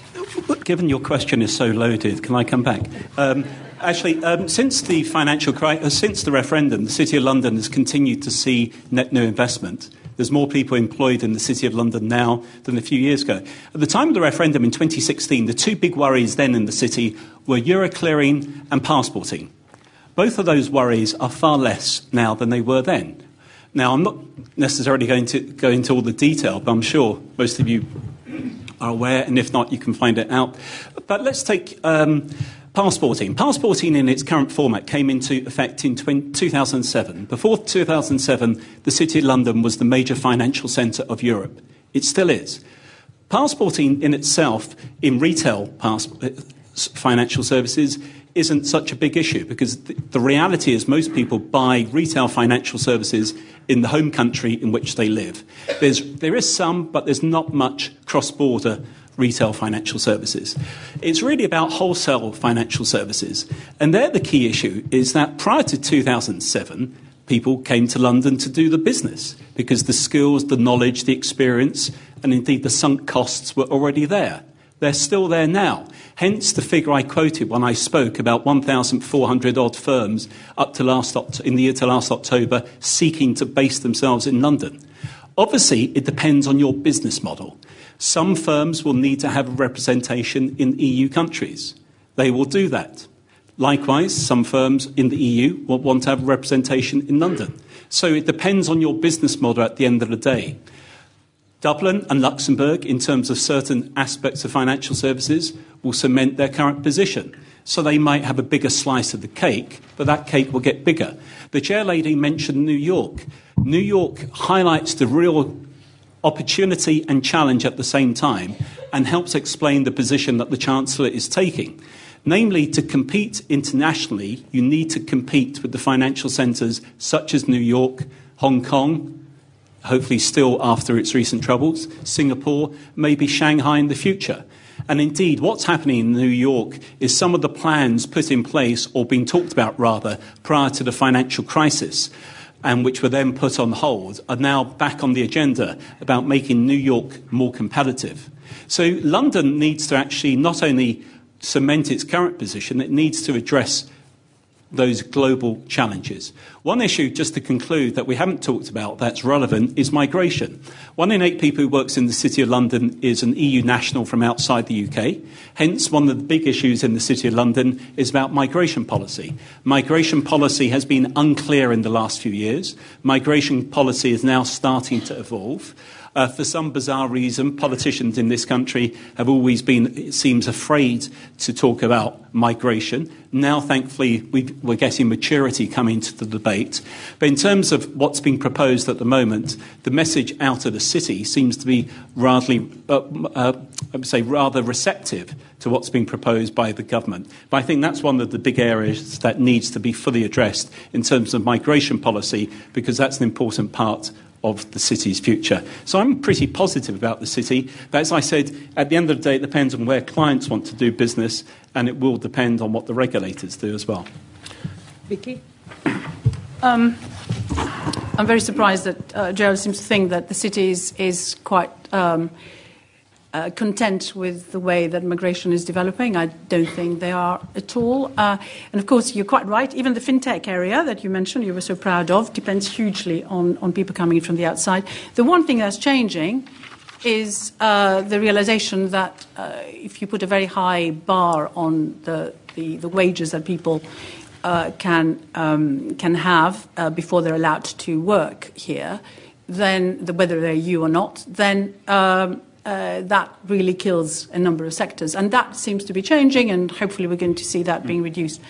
Given your question is so loaded, can I come back? Um, Actually, um, since the financial crisis, uh, since the referendum, the City of London has continued to see net new investment. There's more people employed in the City of London now than a few years ago. At the time of the referendum in 2016, the two big worries then in the city were Euroclearing and passporting. Both of those worries are far less now than they were then. Now, I'm not necessarily going to go into all the detail, but I'm sure most of you are aware, and if not, you can find it out. But let's take um, Passporting. Passporting in its current format came into effect in 2007. Before 2007, the City of London was the major financial centre of Europe. It still is. Passporting in itself, in retail pass- uh, financial services, isn't such a big issue because the, the reality is most people buy retail financial services in the home country in which they live. There's, there is some, but there's not much cross border retail financial services. It's really about wholesale financial services. And there, the key issue is that prior to 2007, people came to London to do the business because the skills, the knowledge, the experience, and indeed the sunk costs were already there. They're still there now. Hence the figure I quoted when I spoke about 1,400 odd firms up to last in the year to last October seeking to base themselves in London. Obviously, it depends on your business model. Some firms will need to have representation in EU countries. They will do that. Likewise, some firms in the EU will want to have representation in London. So it depends on your business model at the end of the day. Dublin and Luxembourg, in terms of certain aspects of financial services, will cement their current position. So they might have a bigger slice of the cake, but that cake will get bigger. The chair lady mentioned New York. New York highlights the real opportunity and challenge at the same time and helps explain the position that the Chancellor is taking. Namely, to compete internationally, you need to compete with the financial centres such as New York, Hong Kong, hopefully still after its recent troubles, Singapore, maybe Shanghai in the future. And indeed, what's happening in New York is some of the plans put in place, or being talked about rather, prior to the financial crisis and which were then put on hold, are now back on the agenda about making New York more competitive. So London needs to actually not only cement its current position, it needs to address those global challenges. One issue, just to conclude, that we haven't talked about that's relevant is migration. One in eight people who works in the City of London is an EU national from outside the UK. Hence, one of the big issues in the City of London is about migration policy. Migration policy has been unclear in the last few years. Migration policy is now starting to evolve. Uh, for some bizarre reason, politicians in this country have always been, it seems, afraid to talk about migration. Now, thankfully, we are getting maturity coming to the debate. But in terms of what's being proposed at the moment, the message out of the city seems to be rather, uh, uh, I would say, rather receptive to what's being proposed by the government. But I think that's one of the big areas that needs to be fully addressed in terms of migration policy, because that's an important part of the city's future. So I'm pretty positive about the city. But as I said, at the end of the day, it depends on where clients want to do business, and it will depend on what the regulators do as well. Vicky? Um, I'm very surprised that uh, Gerard seems to think that the city is, is quite um, uh, content with the way that migration is developing. I don't think they are at all. Uh, and of course, you're quite right. Even the fintech area that you mentioned, you were so proud of, depends hugely on, on people coming in from the outside. The one thing that's changing is uh, the realization that uh, if you put a very high bar on the, the, the wages that people uh, can, um, can have before they're allowed to work here, then the, whether they're you or not, then um, uh, that really kills a number of sectors. And that seems to be changing, and hopefully we're going to see that being reduced.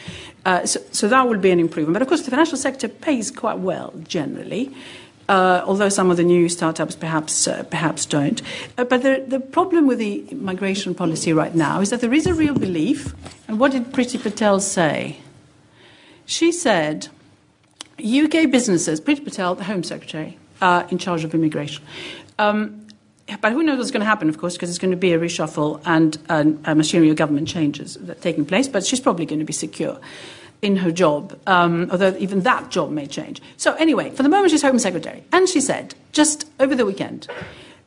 Uh, so, so, that will be an improvement. But of course, the financial sector pays quite well generally. Uh, although some of the new startups perhaps uh, perhaps don't, uh, but the, the problem with the migration policy right now is that there is a real belief. And what did Priti Patel say? She said, "UK businesses." Priti Patel, the Home Secretary, uh, in charge of immigration. Um, but who knows what's going to happen, of course, because there's going to be a reshuffle and a machinery of government changes taking place. But she's probably going to be secure in her job, um, although even that job may change. So anyway, for the moment, she's Home Secretary, and she said just over the weekend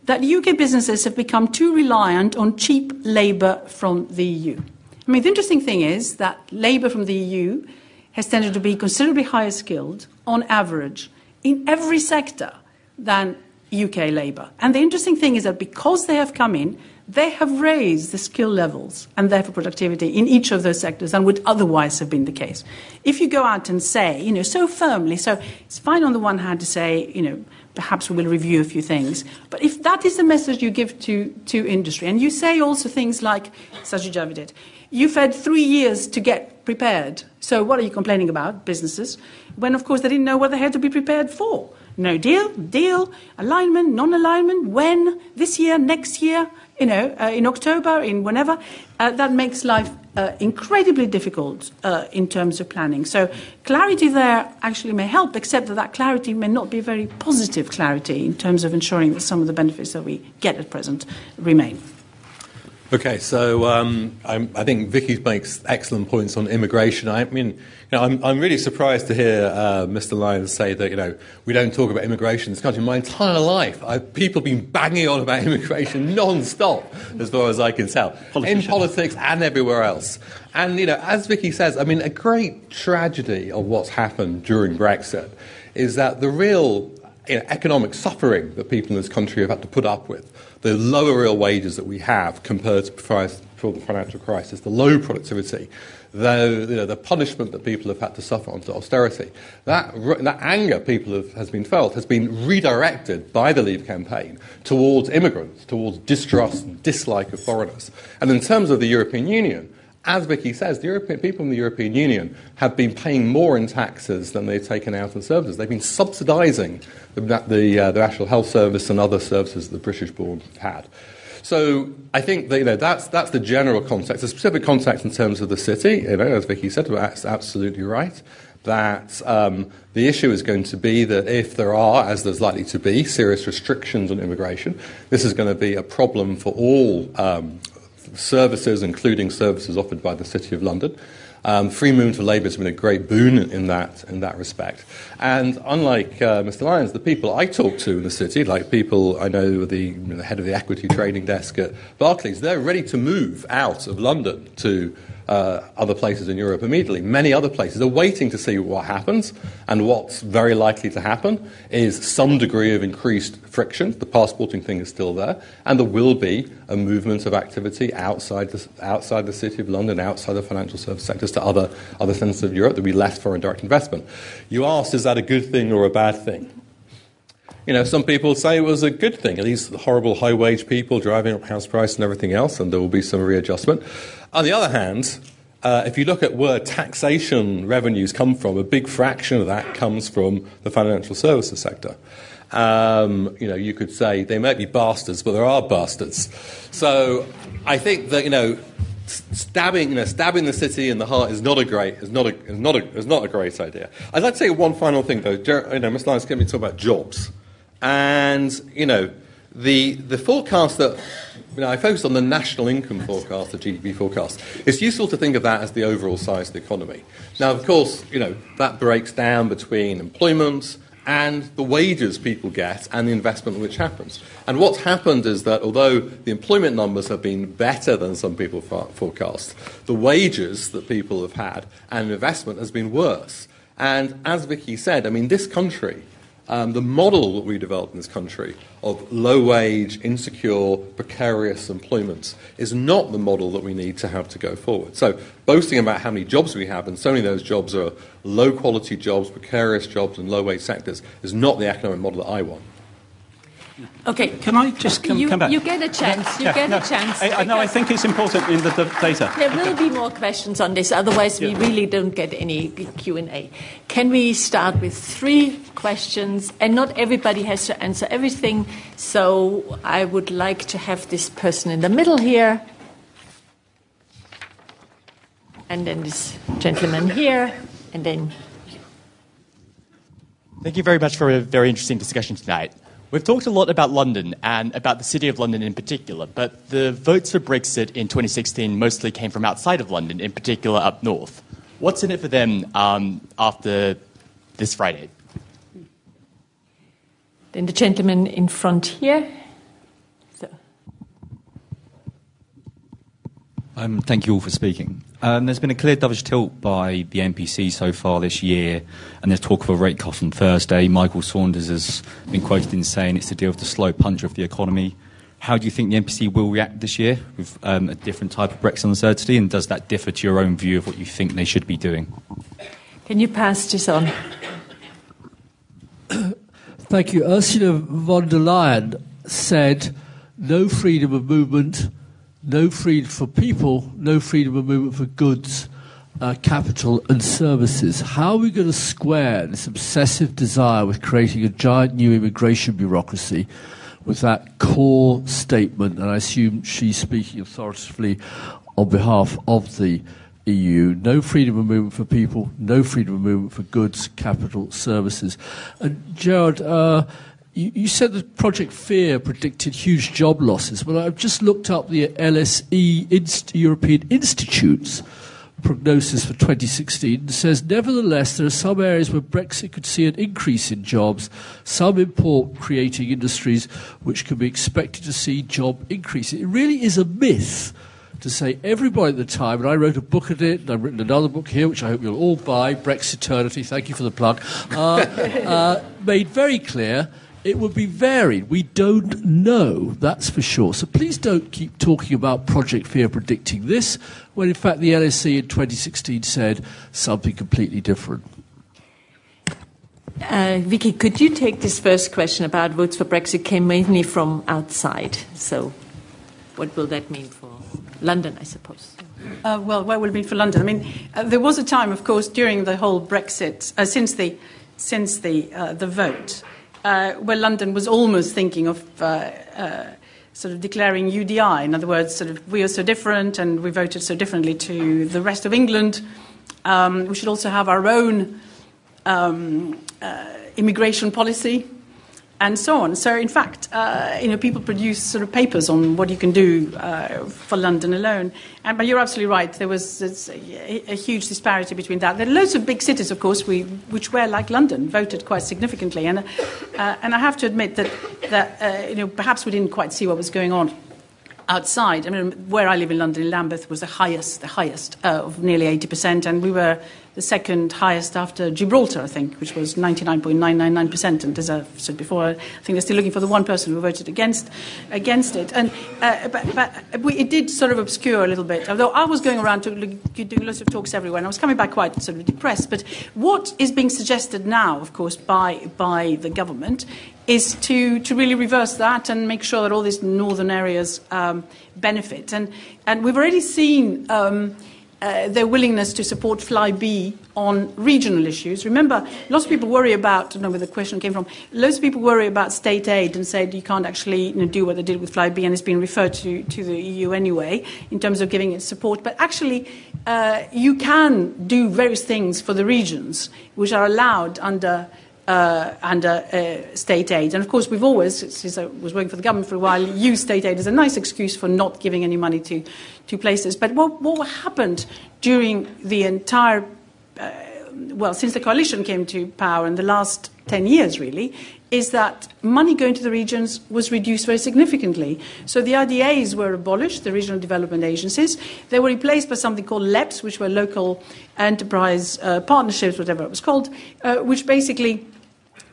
that UK businesses have become too reliant on cheap labour from the EU. I mean, the interesting thing is that labour from the EU has tended to be considerably higher skilled on average in every sector than UK labour. And the interesting thing is that because they have come in, they have raised the skill levels and therefore productivity in each of those sectors than would otherwise have been the case. If you go out and say, you know, so firmly, so it's fine on the one hand to say, you know, perhaps we will review a few things, but if that is the message you give to, to industry, and you say also things like, Sajid Javid did, you've had three years to get prepared, so what are you complaining about, businesses, when of course they didn't know what they had to be prepared for. No deal, deal, alignment, non alignment, when, this year, next year, you know, uh, in October, in whenever. Uh, that makes life uh, incredibly difficult uh, in terms of planning. So, clarity there actually may help, except that that clarity may not be very positive clarity in terms of ensuring that some of the benefits that we get at present remain. Okay, so um, i think Vicky makes excellent points on immigration. I mean, you know, I'm, I'm, really surprised to hear uh, Mr. Lyons say that you know we don't talk about immigration in this country. My entire life, I've, people have been banging on about <laughs> immigration non-stop, as far as I can tell, in politics and everywhere else. And you know, as Vicky says, I mean, a great tragedy of what's happened during Brexit is that the real you know, economic suffering that people in this country have had to put up with the lower real wages that we have compared to before the financial crisis, the low productivity, the, you know, the punishment that people have had to suffer under austerity, that, that anger people have, has been felt has been redirected by the Leave campaign towards immigrants, towards distrust and dislike of foreigners. And in terms of the European Union, as Vicky says, the European, people in the European Union have been paying more in taxes than they've taken out in services. They've been subsidising the, the, uh, the, National Health Service and other services the British have had. So I think that, you know, that's, that's the general context. The specific context in terms of the city, you know, as Vicky said, that's absolutely right. That um, the issue is going to be that if there are, as there's likely to be, serious restrictions on immigration, this is going to be a problem for all um, services, including services offered by the City of London. Um, free movement of labour has been a great boon in that, in that respect. And unlike uh, Mr. Lyons, the people I talk to in the city, like people I know, the, you know, the head of the equity trading desk at Barclays, they're ready to move out of London to uh, other places in Europe immediately. Many other places are waiting to see what happens, and what's very likely to happen is some degree of increased friction. The passporting thing is still there, and there will be a movement of activity outside the, outside the City of London, outside the financial service sectors to other, other centres of Europe. There will be less foreign direct investment. You asked, is that a good thing or a bad thing? You know, some people say it was a good thing. These horrible high wage people driving up house price and everything else, and there will be some readjustment. On the other hand, uh, if you look at where taxation revenues come from, a big fraction of that comes from the financial services sector. Um, you know, you could say they might be bastards, but there are bastards. So I think that you know, stabbing, you know, stabbing the city in the heart is not a great, is not a, is not a, is not a great idea. I'd like to say one final thing though. You know, Mr. Lyons, going to talk about jobs, and you know, the the forecast that I focused on the national income forecast, the GDP forecast. It's useful to think of that as the overall size of the economy. Now, of course, you know, that breaks down between employment and the wages people get and the investment which happens. And what's happened is that although the employment numbers have been better than some people forecast, the wages that people have had and investment has been worse. And as Vicky said, I mean, this country um, the model that we developed in this country of low wage, insecure, precarious employment is not the model that we need to have to go forward. So, boasting about how many jobs we have, and so many of those jobs are low quality jobs, precarious jobs, and low wage sectors, is not the economic model that I want. Okay. Can I just come, you, come back? You get a chance. You yeah, get no, a chance. I, no, I think it's important in the, the data. There will be more questions on this. Otherwise, we really don't get any Q and A. Can we start with three questions? And not everybody has to answer everything. So I would like to have this person in the middle here, and then this gentleman here, and then. Thank you very much for a very interesting discussion tonight. We've talked a lot about London and about the City of London in particular, but the votes for Brexit in 2016 mostly came from outside of London, in particular up north. What's in it for them um, after this Friday? Then the gentleman in front here. Um, thank you all for speaking. Um, there's been a clear dovish tilt by the MPC so far this year, and there's talk of a rate cut on Thursday. Michael Saunders has been quoted in saying it's to deal with the slow punch of the economy. How do you think the MPC will react this year with um, a different type of Brexit uncertainty, and does that differ to your own view of what you think they should be doing? Can you pass this on? Thank you. Ursula von der Leyen said no freedom of movement no freedom for people, no freedom of movement for goods, uh, capital, and services. How are we going to square this obsessive desire with creating a giant new immigration bureaucracy with that core statement? And I assume she's speaking authoritatively on behalf of the EU. No freedom of movement for people, no freedom of movement for goods, capital, services. And Gerard, uh, you, said that Project Fear predicted huge job losses. Well, I've just looked up the LSE Inst- European Institute's prognosis for 2016 and says, nevertheless, there are some areas where Brexit could see an increase in jobs, some import creating industries which can be expected to see job increases. It really is a myth to say everybody at the time, and I wrote a book on it, and I've written another book here, which I hope you'll all buy, Brexit Eternity, thank you for the plug, uh, <laughs> uh, made very clear it would be varied. We don't know, that's for sure. So please don't keep talking about Project Fear predicting this, when in fact the LSE in 2016 said something completely different. Uh, Vicky, could you take this first question about votes for Brexit came mainly from outside? So, what will that mean for London, I suppose? Uh, well, what will it mean for London? I mean, uh, there was a time, of course, during the whole Brexit, uh, since the since the uh, the vote, uh, where London was almost thinking of uh, uh, sort of declaring UDI. In other words, sort of we are so different and we voted so differently to the rest of England. Um, we should also have our own um, uh, immigration policy and so on. So, in fact, uh, you know, people produce sort of papers on what you can do uh, for London alone. And, but you're absolutely right. There was a, a, huge disparity between that. There are loads of big cities, of course, we, which were like London, voted quite significantly. And, uh, and I have to admit that, that uh, you know, perhaps we didn't quite see what was going on outside. I mean, where I live in London, Lambeth was the highest, the highest uh, of nearly 80%, and we were the second highest after Gibraltar, I think, which was 99.999%. And as I said before, I think they're still looking for the one person who voted against against it. And uh, but, but we, it did sort of obscure a little bit. Although I was going around to, doing lots of talks everywhere, and I was coming back quite sort of depressed. But what is being suggested now, of course, by by the government is to, to really reverse that and make sure that all these northern areas um, benefit. And, and we've already seen um, uh, their willingness to support Flybe on regional issues. Remember, lots of people worry about, I don't know where the question came from, lots of people worry about state aid and say you can't actually you know, do what they did with Flybe and it's been referred to, to the EU anyway in terms of giving it support. But actually, uh, you can do various things for the regions which are allowed under uh, under uh, state aid. And of course, we've always, since I was working for the government for a while, used state aid as a nice excuse for not giving any money to, to places. But what, what happened during the entire, uh, well, since the coalition came to power in the last 10 years, really, is that money going to the regions was reduced very significantly. So the RDAs were abolished, the regional development agencies. They were replaced by something called LEPs, which were local enterprise uh, partnerships, whatever it was called, uh, which basically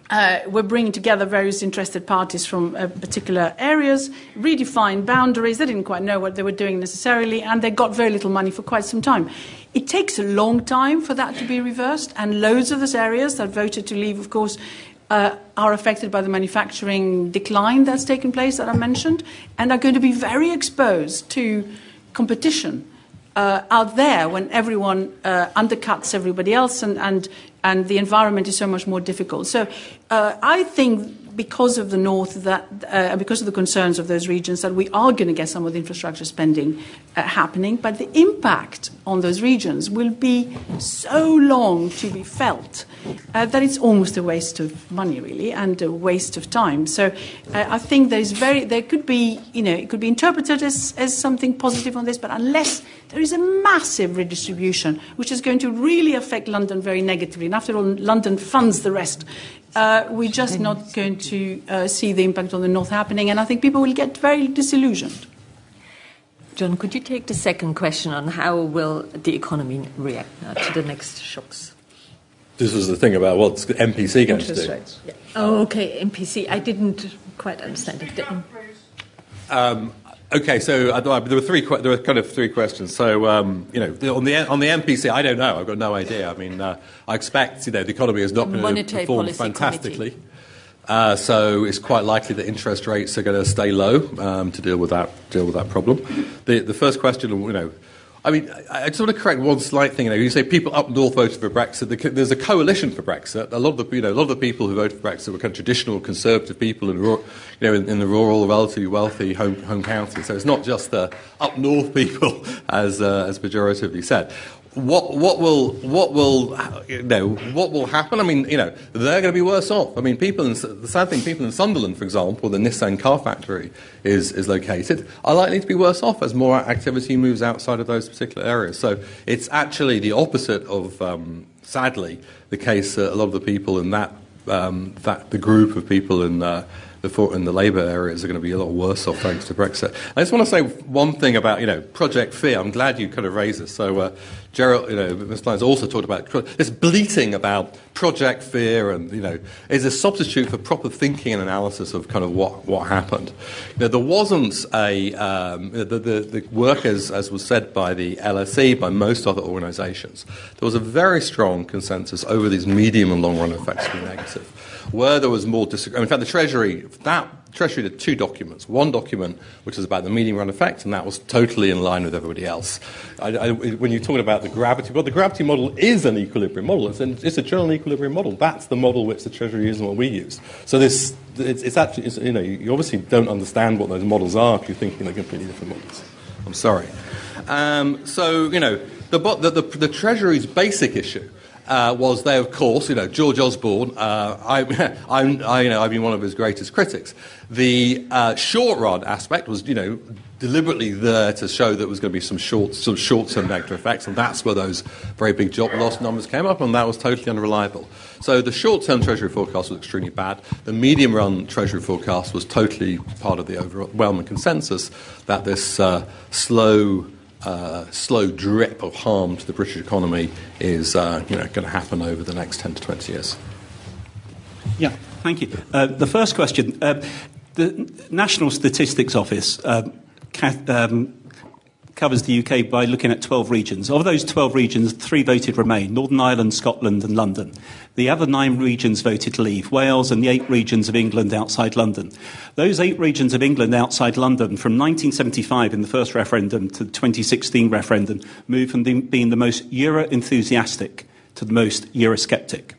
uh, were bringing together various interested parties from uh, particular areas, redefined boundaries. They didn't quite know what they were doing necessarily, and they got very little money for quite some time. It takes a long time for that to be reversed, and loads of those areas that voted to leave, of course, uh, are affected by the manufacturing decline that's taken place that I mentioned and are going to be very exposed to competition uh, out there when everyone uh, undercuts everybody else and, and, and the environment is so much more difficult. So uh, I think because of the north that uh, because of the concerns of those regions that we are going to get some of the infrastructure spending uh, happening but the impact on those regions will be so long to be felt uh, that it's almost a waste of money really and a waste of time. So uh, I think there's very there could be you know it could be interpreted as, as something positive on this but unless there is a massive redistribution which is going to really affect London very negatively and after all London funds the rest uh, we're just not going to uh, see the impact on the north happening, and I think people will get very disillusioned. John, could you take the second question on how will the economy react now to the next shocks? This was the thing about what's MPC going Interest to do. Rates. Yeah. Oh, okay, MPC. I didn't quite understand it. Um, Okay, so uh, there were three. There were kind of three questions. So um, you know, on the on the MPC, I don't know. I've got no idea. I mean, uh, I expect you know the economy is not going to perform fantastically. Uh, so it's quite likely that interest rates are going to stay low um, to deal with that deal with that problem. The the first question, you know, I mean, I, I just want to correct one slight thing. You, know, you say people up north voted for Brexit. The, there's a coalition for Brexit. A lot of the, you know, a lot of the people who voted for Brexit were kind of traditional conservative people in, you know, in, in the rural, relatively wealthy home, home counties. So it's not just the up north <laughs> people, as, uh, as pejoratively said what what will what will you know what will happen? I mean, you know, they're going to be worse off. I mean, people in, the sad thing, people in Sunderland, for example, the Nissan car factory is is located, are likely to be worse off as more activity moves outside of those particular areas. So it's actually the opposite of, um, sadly, the case that a lot of the people in that um, that the group of people in. Uh, the, in the Labour areas are going to be a lot worse off thanks to Brexit. I just want to say one thing about, you know, Project Fear. I'm glad you kind of raised this. So, uh, Gerard, you know, Mr. Lyons also talked about this bleating about Project Fear and, you know, is a substitute for proper thinking and analysis of kind of what, what happened. You know, there wasn't a, um, the, the, the work, as, as was said by the LSE, by most other organisations, there was a very strong consensus over these medium and long run effects being negative where there was more disagreement. In fact, the Treasury, that Treasury did two documents. One document, which was about the medium run effect, and that was totally in line with everybody else. I, I, when you're talking about the gravity, well, the gravity model is an equilibrium model. It's, an, it's a general equilibrium model. That's the model which the Treasury uses and what we use. So this, it's, it's actually, it's, you know, you obviously don't understand what those models are if you're thinking they're completely different models. I'm sorry. Um, so, you know, the, the, the, the Treasury's basic issue uh, was there, of course, you know, George Osborne. Uh, I, <laughs> I'm, I, you know, I've been one of his greatest critics. The uh, short run aspect was, you know, deliberately there to show that there was going to be some short, some short-term negative effects, and that's where those very big job loss numbers came up, and that was totally unreliable. So the short-term Treasury forecast was extremely bad. The medium-run Treasury forecast was totally part of the overwhelming consensus that this uh, slow uh, slow drip of harm to the British economy is uh, you know, going to happen over the next 10 to 20 years. Yeah, thank you. Uh, the first question uh, the National Statistics Office um, um, covers the UK by looking at 12 regions. Of those 12 regions, three voted Remain Northern Ireland, Scotland, and London. The other nine regions voted leave Wales and the eight regions of England outside London. Those eight regions of England outside London, from 1975 in the first referendum to the 2016 referendum, moved from being the most Euro enthusiastic to the most Eurosceptic.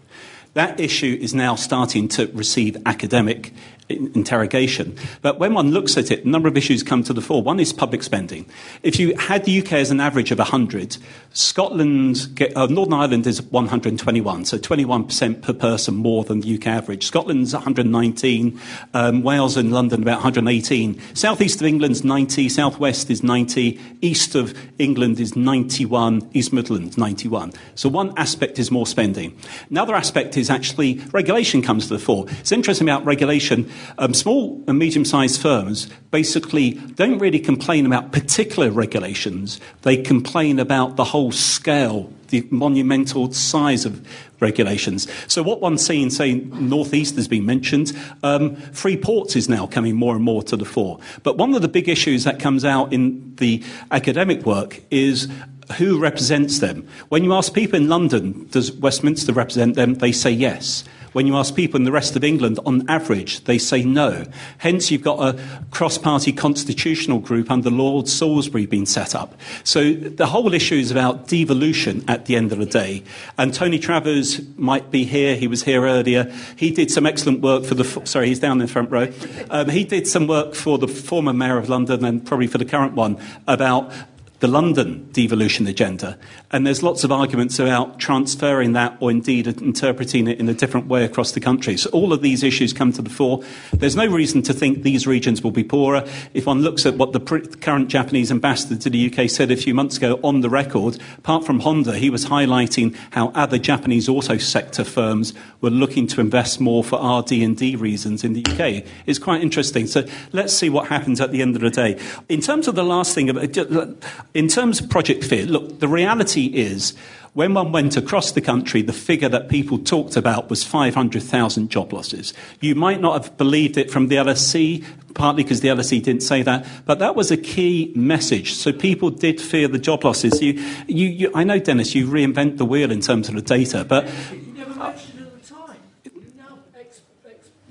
That issue is now starting to receive academic interrogation. But when one looks at it, a number of issues come to the fore. One is public spending. If you had the UK as an average of 100, Scotland, uh, Northern Ireland is 121, so 21% per person more than the UK average. Scotland's 119, um, Wales and London about 118. Southeast of England's 90, Southwest is 90, East of England is 91, East Midlands 91. So one aspect is more spending. Another aspect is actually regulation comes to the fore. It's interesting about regulation. Um, small and medium sized firms basically don't really complain about particular regulations, they complain about the whole scale, the monumental size of regulations. So, what one's seeing, say, Northeast has been mentioned, um, free ports is now coming more and more to the fore. But one of the big issues that comes out in the academic work is who represents them. When you ask people in London, does Westminster represent them? They say yes. When you ask people in the rest of England, on average, they say no. Hence, you've got a cross party constitutional group under Lord Salisbury being set up. So the whole issue is about devolution at the end of the day. And Tony Travers might be here. He was here earlier. He did some excellent work for the, sorry, he's down in the front row. Um, he did some work for the former mayor of London and probably for the current one about the London devolution agenda. And there's lots of arguments about transferring that or indeed interpreting it in a different way across the country. So all of these issues come to the fore. There's no reason to think these regions will be poorer. If one looks at what the current Japanese ambassador to the UK said a few months ago on the record, apart from Honda, he was highlighting how other Japanese auto sector firms were looking to invest more for RD&D reasons in the UK. It's quite interesting. So let's see what happens at the end of the day. In terms of the last thing, uh, in terms of Project Fear, look, the reality is when one went across the country, the figure that people talked about was 500,000 job losses. You might not have believed it from the LSE, partly because the LSE didn't say that, but that was a key message. So people did fear the job losses. You, you, you, I know, Dennis, you reinvent the wheel in terms of the data, but.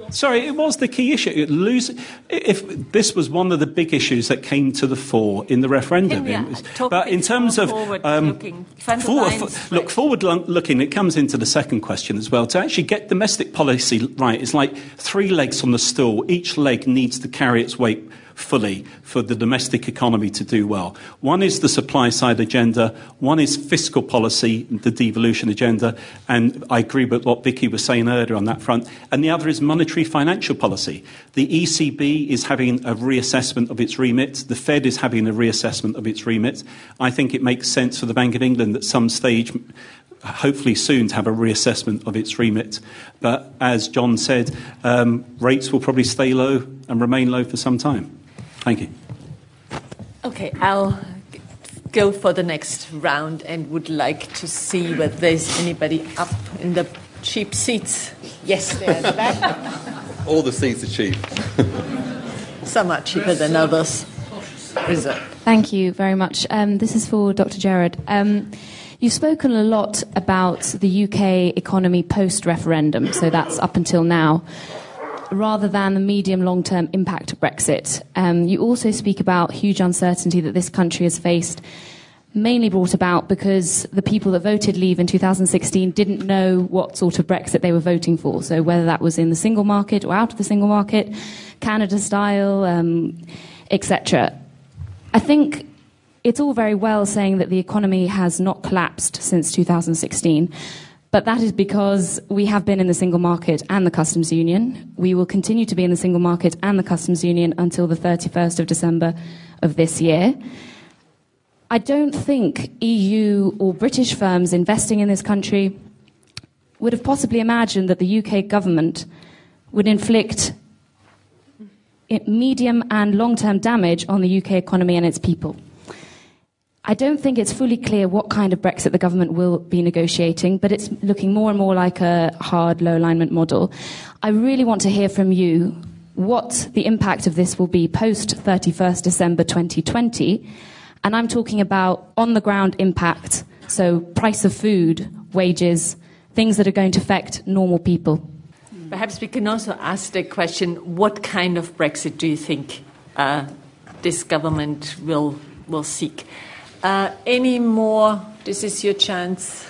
Sorry, it was the key issue. Lose, if this was one of the big issues that came to the fore in the referendum, yeah, was, but in terms of forward um, looking, forward, lines, look forward looking, it comes into the second question as well. To actually get domestic policy right, it's like three legs on the stool. Each leg needs to carry its weight fully for the domestic economy to do well. One is the supply side agenda, one is fiscal policy, the devolution agenda, and I agree with what Vicky was saying earlier on that front, and the other is monetary financial policy. The ECB is having a reassessment of its remit, the Fed is having a reassessment of its remit. I think it makes sense for the Bank of England at some stage hopefully soon to have a reassessment of its remit. But as John said, um, rates will probably stay low and remain low for some time. Thank you. Okay, I'll go for the next round and would like to see whether there's anybody up in the cheap seats. Yes, there the back. <laughs> All the seats are cheap. <laughs> Some are cheaper than others. Thank you very much. Um, this is for Dr. Gerard. Um, You've spoken a lot about the UK economy post referendum, so that's up until now rather than the medium long term impact of Brexit. Um, you also speak about huge uncertainty that this country has faced, mainly brought about because the people that voted leave in 2016 didn't know what sort of Brexit they were voting for. So, whether that was in the single market or out of the single market, Canada style, um, etc. I think it's all very well saying that the economy has not collapsed since 2016. But that is because we have been in the single market and the customs union. We will continue to be in the single market and the customs union until the 31st of December of this year. I don't think EU or British firms investing in this country would have possibly imagined that the UK government would inflict medium and long term damage on the UK economy and its people. I don't think it's fully clear what kind of Brexit the government will be negotiating, but it's looking more and more like a hard low alignment model. I really want to hear from you what the impact of this will be post 31st December 2020. And I'm talking about on the ground impact, so price of food, wages, things that are going to affect normal people. Perhaps we can also ask the question what kind of Brexit do you think uh, this government will, will seek? Uh, any more? This is your chance.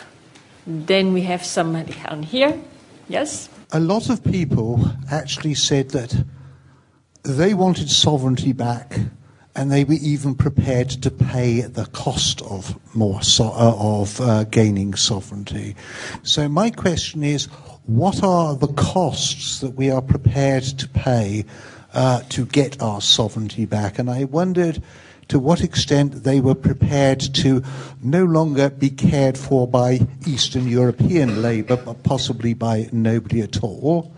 Then we have somebody on here. Yes? A lot of people actually said that they wanted sovereignty back, and they were even prepared to pay the cost of more so, uh, of uh, gaining sovereignty. So my question is, what are the costs that we are prepared to pay uh, to get our sovereignty back? And I wondered to what extent they were prepared to no longer be cared for by Eastern European labour, but possibly by nobody at all.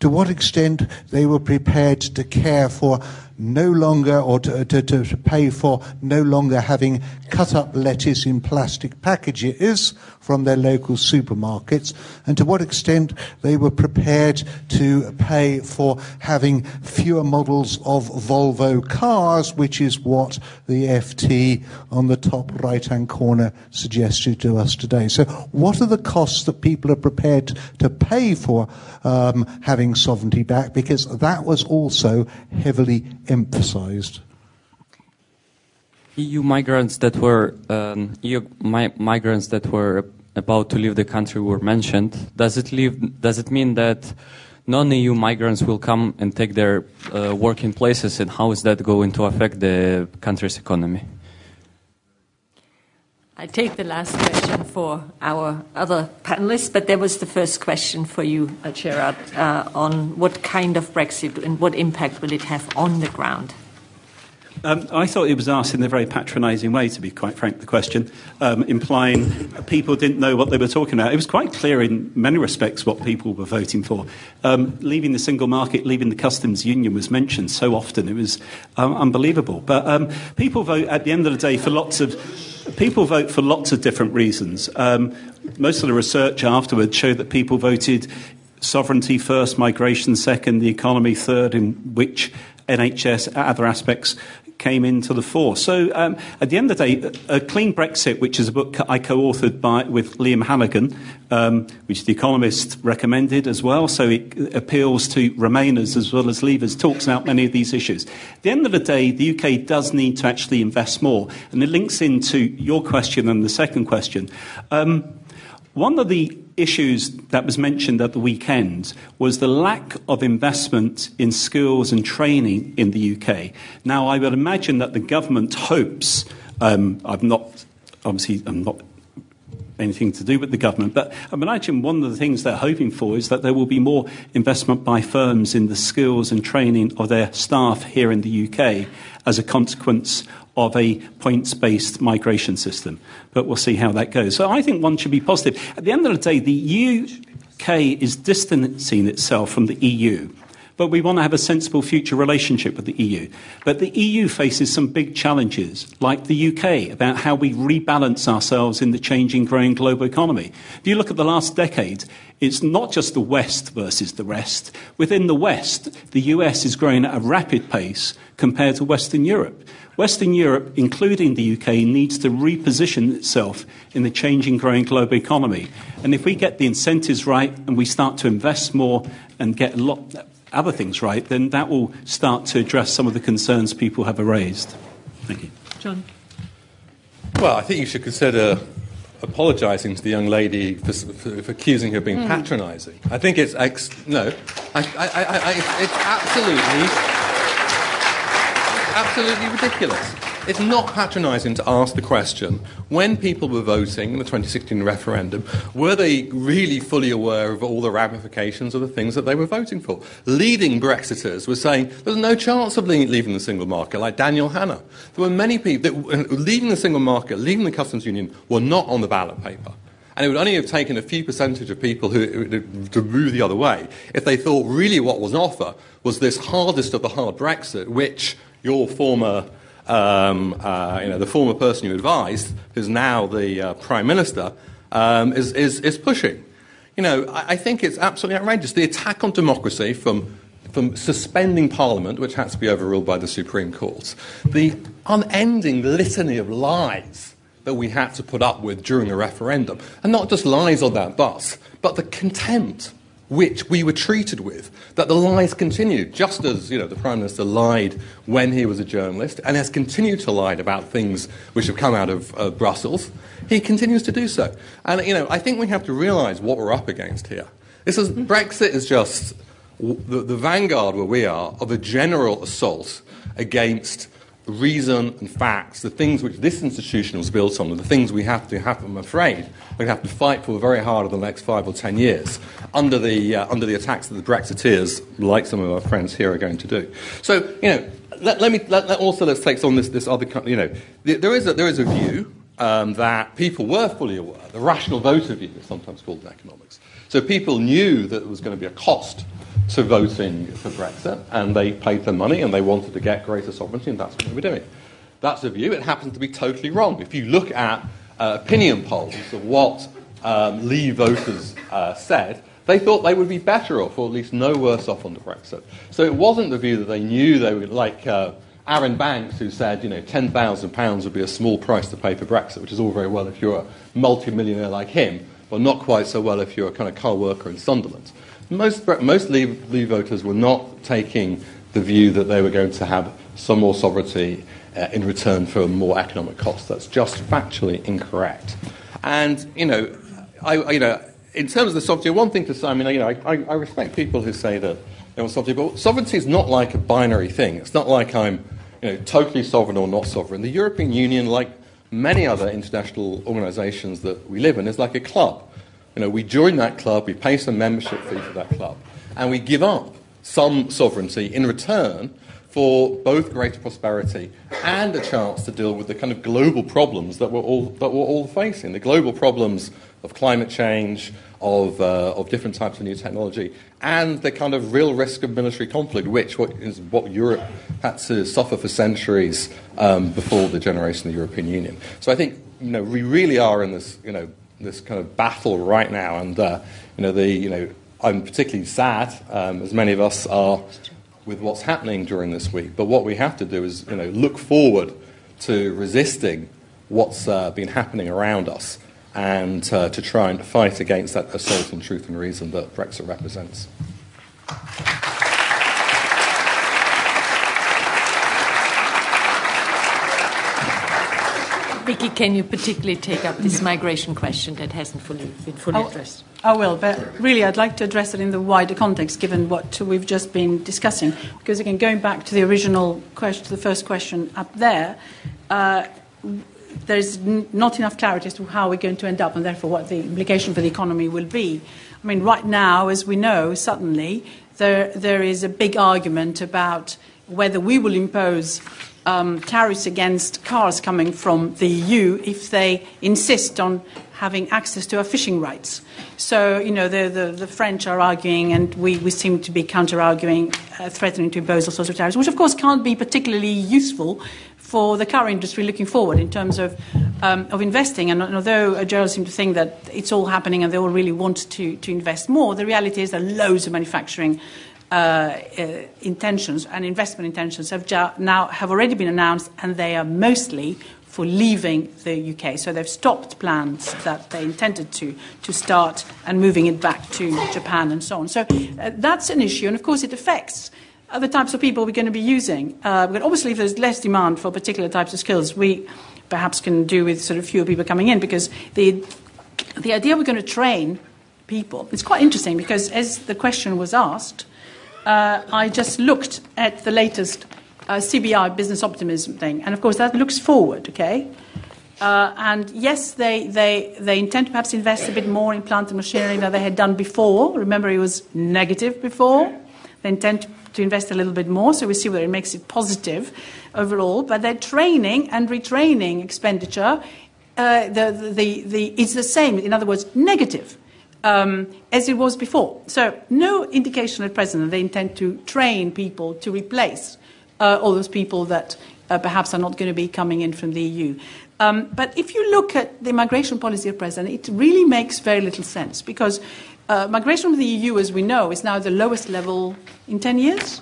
To what extent they were prepared to care for no longer, or to, to, to pay for no longer having cut up lettuce in plastic packages from their local supermarkets, and to what extent they were prepared to pay for having fewer models of Volvo cars, which is what the FT on the top right hand corner suggested to us today. So, what are the costs that people are prepared to pay for um, having sovereignty back? Because that was also heavily emphasized. EU migrants that were um, EU mi- migrants that were about to leave the country were mentioned. Does it leave? Does it mean that non-EU migrants will come and take their uh, working places, and how is that going to affect the country's economy? I take the last question for our other panelists, but there was the first question for you, uh, Gerard, uh, on what kind of Brexit and what impact will it have on the ground? Um, I thought it was asked in a very patronising way, to be quite frank, the question, um, implying people didn't know what they were talking about. It was quite clear in many respects what people were voting for. Um, leaving the single market, leaving the customs union was mentioned so often, it was um, unbelievable. But um, people vote at the end of the day for lots of. People vote for lots of different reasons. Um, most of the research afterwards showed that people voted sovereignty first, migration second, the economy third, in which NHS, other aspects came into the fore. So um, at the end of the day, a Clean Brexit, which is a book I co-authored with Liam Halligan, um, which The Economist recommended as well, so it appeals to Remainers as well as Leavers, talks about many of these issues. At the end of the day, the UK does need to actually invest more, and it links into your question and the second question. Um, one of the issues that was mentioned at the weekend was the lack of investment in skills and training in the UK. Now, I would imagine that the government hopes, um, I've not, obviously, I'm not anything to do with the government. But I imagine one of the things they're hoping for is that there will be more investment by firms in the skills and training of their staff here in the UK as a consequence of a points based migration system. But we'll see how that goes. So I think one should be positive. At the end of the day, the UK is distancing itself from the EU. But we want to have a sensible future relationship with the EU. But the EU faces some big challenges, like the UK, about how we rebalance ourselves in the changing, growing global economy. If you look at the last decade, it's not just the West versus the rest. Within the West, the US is growing at a rapid pace compared to Western Europe. Western Europe, including the UK, needs to reposition itself in the changing, growing global economy. And if we get the incentives right and we start to invest more and get a lot other things right, then that will start to address some of the concerns people have raised. Thank you. John. Well, I think you should consider apologising to the young lady for, for, for accusing her of being mm. patronising. I think it's ex- no, I, I, I, it's absolutely absolutely ridiculous. It's not patronising to ask the question when people were voting in the 2016 referendum, were they really fully aware of all the ramifications of the things that they were voting for? Leading Brexiters were saying there's no chance of leaving the single market, like Daniel Hannan. There were many people that uh, leaving the single market, leaving the customs union, were not on the ballot paper. And it would only have taken a few percentage of people who, to move the other way if they thought really what was on offer was this hardest of the hard Brexit, which your former, um, uh, you know, the former person you advised, who's now the uh, prime minister, um, is, is, is pushing. You know, I, I think it's absolutely outrageous. The attack on democracy from from suspending Parliament, which had to be overruled by the Supreme Court, the unending litany of lies that we had to put up with during the referendum, and not just lies on that bus, but the contempt which we were treated with, that the lies continued, just as you know, the Prime Minister lied when he was a journalist and has continued to lie about things which have come out of uh, Brussels, he continues to do so. And you know, I think we have to realise what we're up against here. This is, Brexit is just the, the vanguard where we are of a general assault against reason and facts, the things which this institution was built on, and the things we have to have, I'm afraid, we're going to have to fight for very hard over the next five or ten years under the, uh, under the attacks that the Brexiteers, like some of our friends here, are going to do. So, you know, let, let me let, let also let's take on this, this other, you know, there is a, there is a view um, that people were fully aware, the rational voter view is sometimes called in economics. So people knew that there was going to be a cost to voting for Brexit, and they paid their money and they wanted to get greater sovereignty, and that's what they were doing. That's a view. It happens to be totally wrong. If you look at uh, opinion polls of what um, Leave voters uh, said, they thought they would be better off, or at least no worse off under Brexit. So it wasn't the view that they knew they would, like uh, Arron Banks, who said, you know, £10,000 would be a small price to pay for Brexit, which is all very well if you're a multimillionaire like him, but not quite so well if you're a kind of car worker in Sunderland. Most, most Leave, voters were not taking the view that they were going to have some more sovereignty uh, in return for more economic costs. That's just factually incorrect. And, you know, I, you know, in terms of the sovereignty, one thing to say, I mean, you know, I, I respect people who say that they want sovereignty, but sovereignty is not like a binary thing. It's not like I'm, you know, totally sovereign or not sovereign. The European Union, like many other international organisations that we live in, is like a club. You know, we join that club, we pay some membership fee for that club, and we give up some sovereignty in return for both greater prosperity and a chance to deal with the kind of global problems that we're all, that we're all facing. The global problems of climate change, of, uh, of different types of new technology, and the kind of real risk of military conflict, which what is what Europe had to suffer for centuries um, before the generation of the European Union. So I think you know, we really are in this, you know, this kind of battle right now, and uh, you know, the, you know, I'm particularly sad, um, as many of us are, with what's happening during this week. But what we have to do is, you know, look forward to resisting what's uh, been happening around us, and uh, to try and fight against that assault on truth and reason that Brexit represents. Vicky, can you particularly take up this migration question that hasn't fully been fully oh, addressed? I will, but really I'd like to address it in the wider context, given what we've just been discussing. Because again, going back to the original question, to the first question up there, uh, there's n- not enough clarity as to how we're going to end up, and therefore what the implication for the economy will be. I mean, right now, as we know, suddenly there there is a big argument about whether we will impose um, tariffs against cars coming from the EU if they insist on having access to our fishing rights. So, you know, the, the, the French are arguing, and we, we seem to be counter arguing, uh, threatening to impose all sorts of tariffs, which of course can't be particularly useful for the car industry looking forward in terms of, um, of investing. And although uh, Gerald seemed to think that it's all happening and they all really want to, to invest more, the reality is that loads of manufacturing uh, uh, intentions and investment intentions have now have already been announced, and they are mostly for leaving the UK. So they've stopped plans that they intended to to start and moving it back to Japan and so on. So uh, that's an issue, and of course it affects other types of people we're going to be using. Uh, but obviously, if there's less demand for particular types of skills, we perhaps can do with sort of fewer people coming in because the the idea we're going to train people. It's quite interesting because as the question was asked uh, I just looked at the latest uh, CBI business optimism thing, and of course that looks forward, okay? Uh, and yes, they, they, they intend to perhaps invest a bit more in plant and machinery than they had done before. Remember, it was negative before. They intend to, invest a little bit more, so we see whether it makes it positive overall. But their training and retraining expenditure, uh, the, the, the, it's the same. In other words, negative um, as it was before. So, no indication at present that they intend to train people to replace uh, all those people that uh, perhaps are not going to be coming in from the EU. Um, but if you look at the migration policy at present, it really makes very little sense because uh, migration from the EU, as we know, is now the lowest level in 10 years.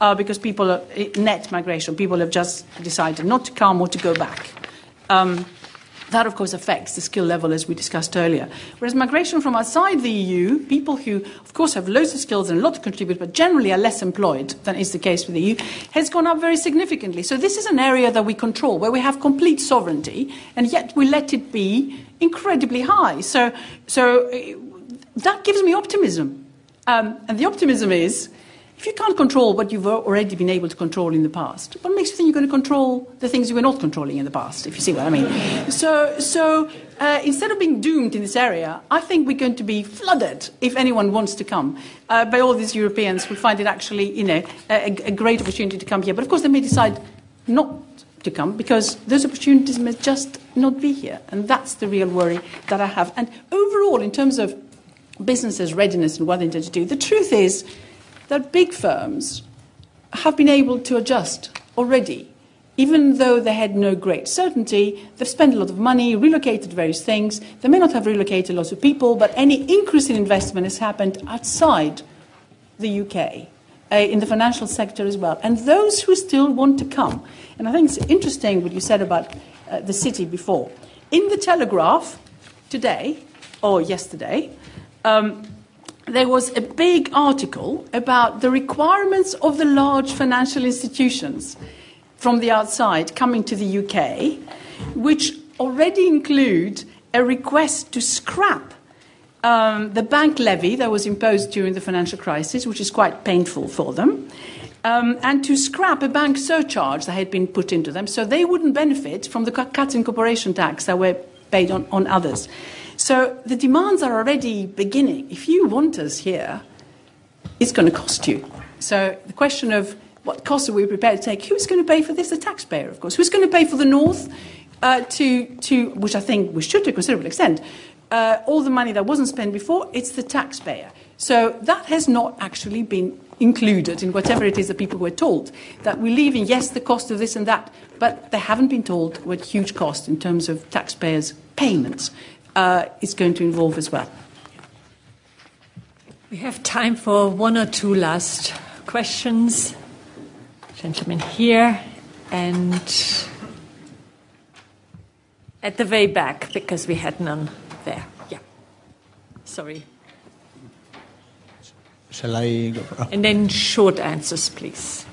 Uh, because people are net migration, people have just decided not to come or to go back. Um, that, of course, affects the skill level, as we discussed earlier. Whereas migration from outside the EU, people who, of course, have loads of skills and a lot to contribute, but generally are less employed than is the case with the EU, has gone up very significantly. So this is an area that we control, where we have complete sovereignty, and yet we let it be incredibly high. So, so that gives me optimism. Um, and the optimism is if you can't control what you've already been able to control in the past, what makes you think you're going to control the things you were not controlling in the past, if you see what I mean? <laughs> So, so uh, instead of being doomed in this area, I think we're going to be flooded if anyone wants to come uh, by all these Europeans who find it actually, you know, a, a great opportunity to come here. But of course, they may decide not to come because those opportunities may just not be here. And that's the real worry that I have. And overall, in terms of businesses' readiness and what they intend to do, the truth is that big firms have been able to adjust already. Even though they had no great certainty, they've spent a lot of money, relocated various things. They may not have relocated lots of people, but any increase in investment has happened outside the UK, uh, in the financial sector as well. And those who still want to come, and I think it's interesting what you said about uh, the city before. In the Telegraph today, or yesterday, um, there was a big article about the requirements of the large financial institutions from the outside coming to the UK, which already include a request to scrap um, the bank levy that was imposed during the financial crisis, which is quite painful for them, um, and to scrap a bank surcharge that had been put into them so they wouldn't benefit from the cuts in corporation tax that were paid on, on others. So the demands are already beginning. If you want us here, it's going to cost you. So the question of what costs are we prepared to take? Who's going to pay for this? The taxpayer, of course. Who's going to pay for the North? Uh, to, to, which I think we should to a considerable extent, uh, all the money that wasn't spent before, it's the taxpayer. So that has not actually been included in whatever it is that people were told. That we're leaving, yes, the cost of this and that, but they haven't been told what huge cost in terms of taxpayers' payments uh, is going to involve as well. We have time for one or two last questions. Gentlemen here and at the way back because we had none there. Yeah. Sorry. Shall I go? Oh. And then short answers, please.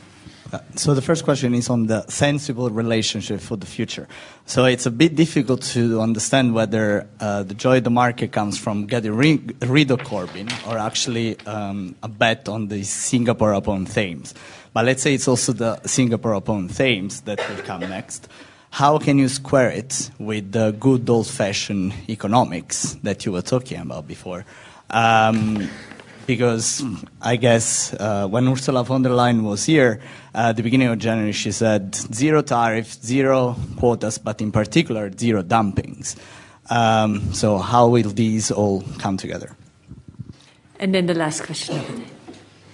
So the first question is on the sensible relationship for the future. So it's a bit difficult to understand whether uh, the joy of the market comes from getting rid of Corbyn or actually um, a bet on the Singapore upon Thames. But let's say it's also the Singapore upon Thames that will come next. How can you square it with the good old-fashioned economics that you were talking about before? Um, because I guess uh, when Ursula von der Leyen was here uh, at the beginning of January, she said zero tariffs, zero quotas, but in particular, zero dumpings. Um, so, how will these all come together? And then the last question.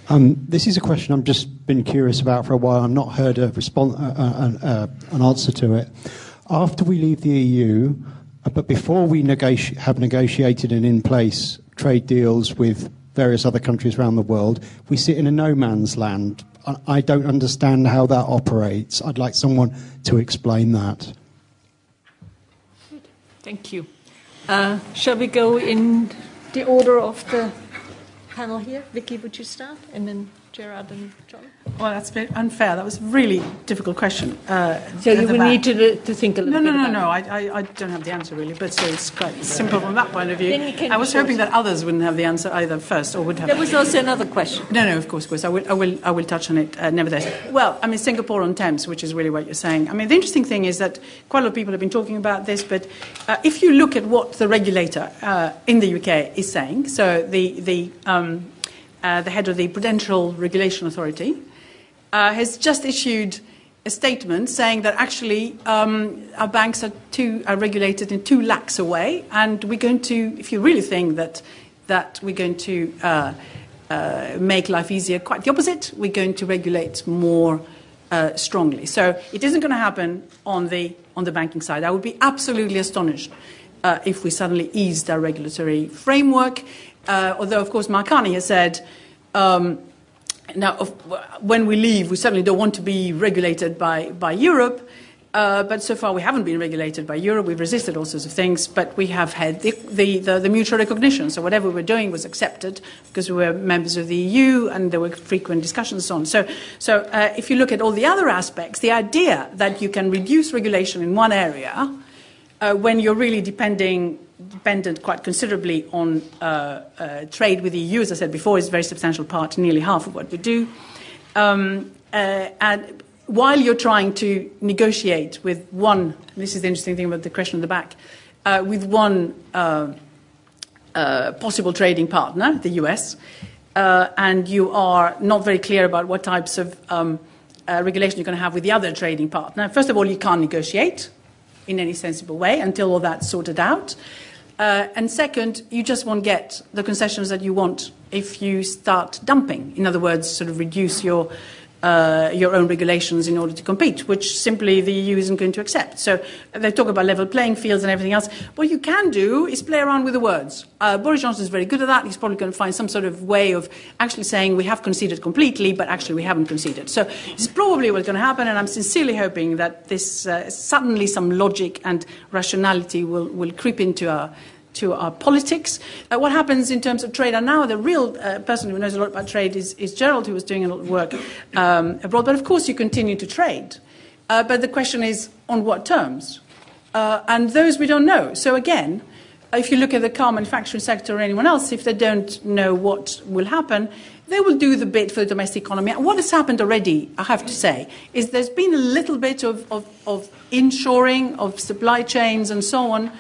Um, this is a question I've just been curious about for a while. I've not heard a response, uh, uh, uh, an answer to it. After we leave the EU, uh, but before we negoti- have negotiated and in place trade deals with various other countries around the world, we sit in a no man's land. I don't understand how that operates. I'd like someone to explain that. Thank you. Uh, shall we go in the order of the panel here? Vicky, would you start? And then Gerard and John? Well, that's a bit unfair. That was a really difficult question. Uh, so you would need to, to think a little no, bit No, no, about no, I, I, I, don't have the answer really, but so it's quite simple from that point of view. I was hoping that others wouldn't have the answer either first or would have. There was also another question. No, no, of course, of course. I will, I will, I will touch on it uh, nevertheless. Well, I mean, Singapore on Thames, which is really what you're saying. I mean, the interesting thing is that quite a lot of people have been talking about this, but uh, if you look at what the regulator uh, in the UK is saying, so the, the um, uh, the head of the Prudential Regulation Authority, uh, has just issued a statement saying that actually um, our banks are, too, are regulated in too lax a way, and we're going to, if you really think that, that we're going to uh, uh make life easier, quite the opposite, we're going to regulate more uh, strongly. So it isn't going to happen on the, on the banking side. I would be absolutely astonished if we suddenly eased our regulatory framework. Uh, although, of course, Mark Carney has said, um, now, when we leave, we certainly don't want to be regulated by, by Europe. Uh, but so far, we haven't been regulated by Europe. We've resisted all sorts of things, but we have had the, the, the, the mutual recognition. So whatever we were doing was accepted because we were members of the EU and there were frequent discussions on. So, so uh, if you look at all the other aspects, the idea that you can reduce regulation in one area uh, when you're really depending dependent quite considerably on uh, uh, trade with the EU, as I said before, is a very substantial part, nearly half of what we do. Um, uh, and while you're trying to negotiate with one, this is the interesting thing about the question at the back, uh, with one uh, uh, possible trading partner, the US, and you are not very clear about what types of um, regulation you're going to have with the other trading partner. First of all, you can't negotiate in any sensible way until all that's sorted out. Uh, and second, you just won't get the concessions that you want if you start dumping. In other words, sort of reduce your uh, your own regulations in order to compete, which simply the EU isn't going to accept. So they talk about level playing fields and everything else. What you can do is play around with the words. Uh, Boris Johnson is very good at that. He's probably going to find some sort of way of actually saying we have conceded completely, but actually we haven't conceded. So it's probably what's going to happen, and I'm sincerely hoping that this uh, suddenly some logic and rationality will, will creep into our to our politics. Uh, what happens in terms of trade? And now the real uh, person who knows a lot about trade is, is, Gerald, who was doing a lot of work um, abroad. But of course, you continue to trade. Uh, but the question is, on what terms? Uh, and those we don't know. So again, if you look at the car manufacturing sector or anyone else, if they don't know what will happen, they will do the bit for the domestic economy. And what has happened already, I have to say, is there's been a little bit of, of, of inshoring of supply chains and so on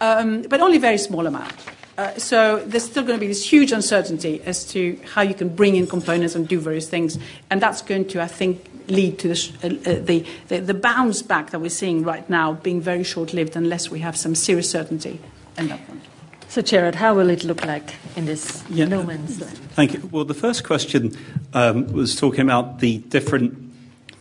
um, but only a very small amount. Uh, so there's still going to be this huge uncertainty as to how you can bring in components and do various things, and that's going to, I think, lead to this, uh, uh, the, the, the bounce back that we're seeing right now being very short-lived unless we have some serious certainty in that front. So, Gerard, how will it look like in this yeah. no man's land? Thank you. Well, the first question um, was talking about the different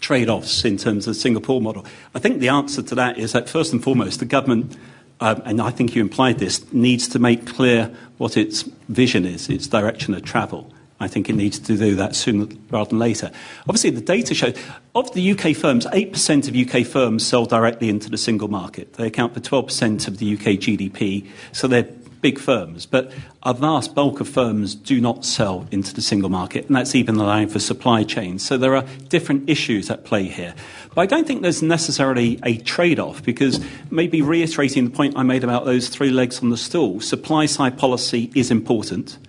trade offs in terms of the Singapore model. I think the answer to that is that, first and foremost, the government um, and I think you implied this, needs to make clear what its vision is, its direction of travel. I think it needs to do that sooner rather than later. Obviously, the data shows of the UK firms, 8% of UK firms sell directly into the single market. They account for 12% of the UK GDP, so they're big firms, but a vast bulk of firms do not sell into the single market, and that's even allowing for supply chains. So there are different issues at play here. But I don't think there's necessarily a trade off because maybe reiterating the point I made about those three legs on the stool, supply side policy is important.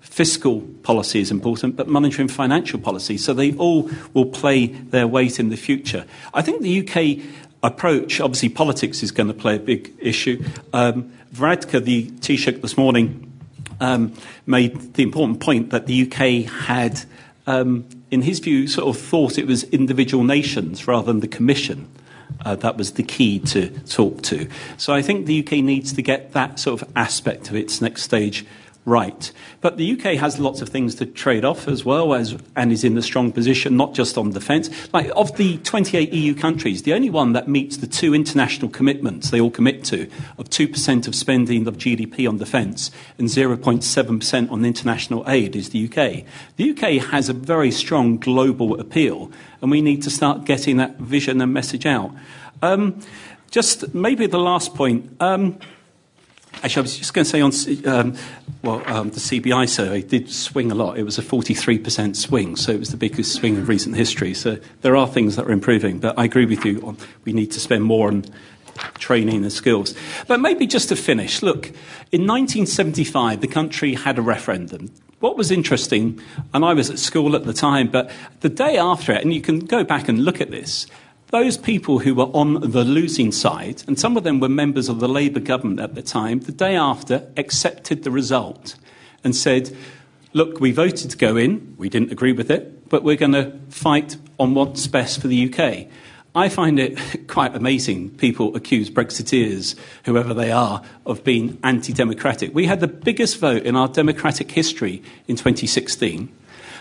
Fiscal policy is important, but monetary and financial policy. So they all will play their weight in the future. I think the UK approach, obviously, politics is going to play a big issue. Um, Varadkar, the Taoiseach this morning, um, made the important point that the UK had, um, in his view, sort of thought it was individual nations rather than the Commission. Uh, that was the key to talk to. So I think the UK needs to get that sort of aspect of its next stage right. But the UK has lots of things to trade off as well as and is in a strong position, not just on defence. Like of the 28 EU countries, the only one that meets the two international commitments they all commit to of 2% of spending of GDP on defence and 0.7% on international aid is the UK. The UK has a very strong global appeal, and we need to start getting that vision and message out. Um, just maybe the last point. Um, Actually, I was just going to say on um, well, um, the CBI survey did swing a lot. It was a 43% swing, so it was the biggest swing in recent history. So there are things that are improving, but I agree with you. On, we need to spend more on training and skills. But maybe just to finish, look, in 1975, the country had a referendum. What was interesting, and I was at school at the time, but the day after it, and you can go back and look at this, those people who were on the losing side, and some of them were members of the Labour government at the time, the day after accepted the result and said, Look, we voted to go in, we didn't agree with it, but we're going to fight on what's best for the UK. I find it <laughs> quite amazing people accuse Brexiteers, whoever they are, of being anti democratic. We had the biggest vote in our democratic history in 2016.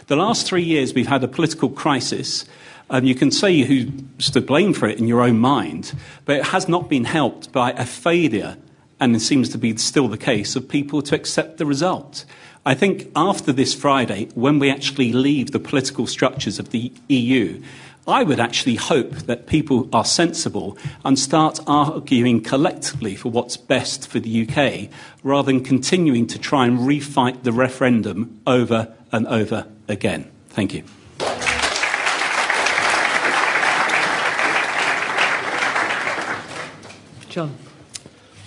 The last three years, we've had a political crisis and you can say who's to blame for it in your own mind, but it has not been helped by a failure, and it seems to be still the case, of people to accept the result. I think after this Friday, when we actually leave the political structures of the EU, I would actually hope that people are sensible and start arguing collectively for what's best for the UK rather than continuing to try and refight the referendum over and over again. Thank you. John.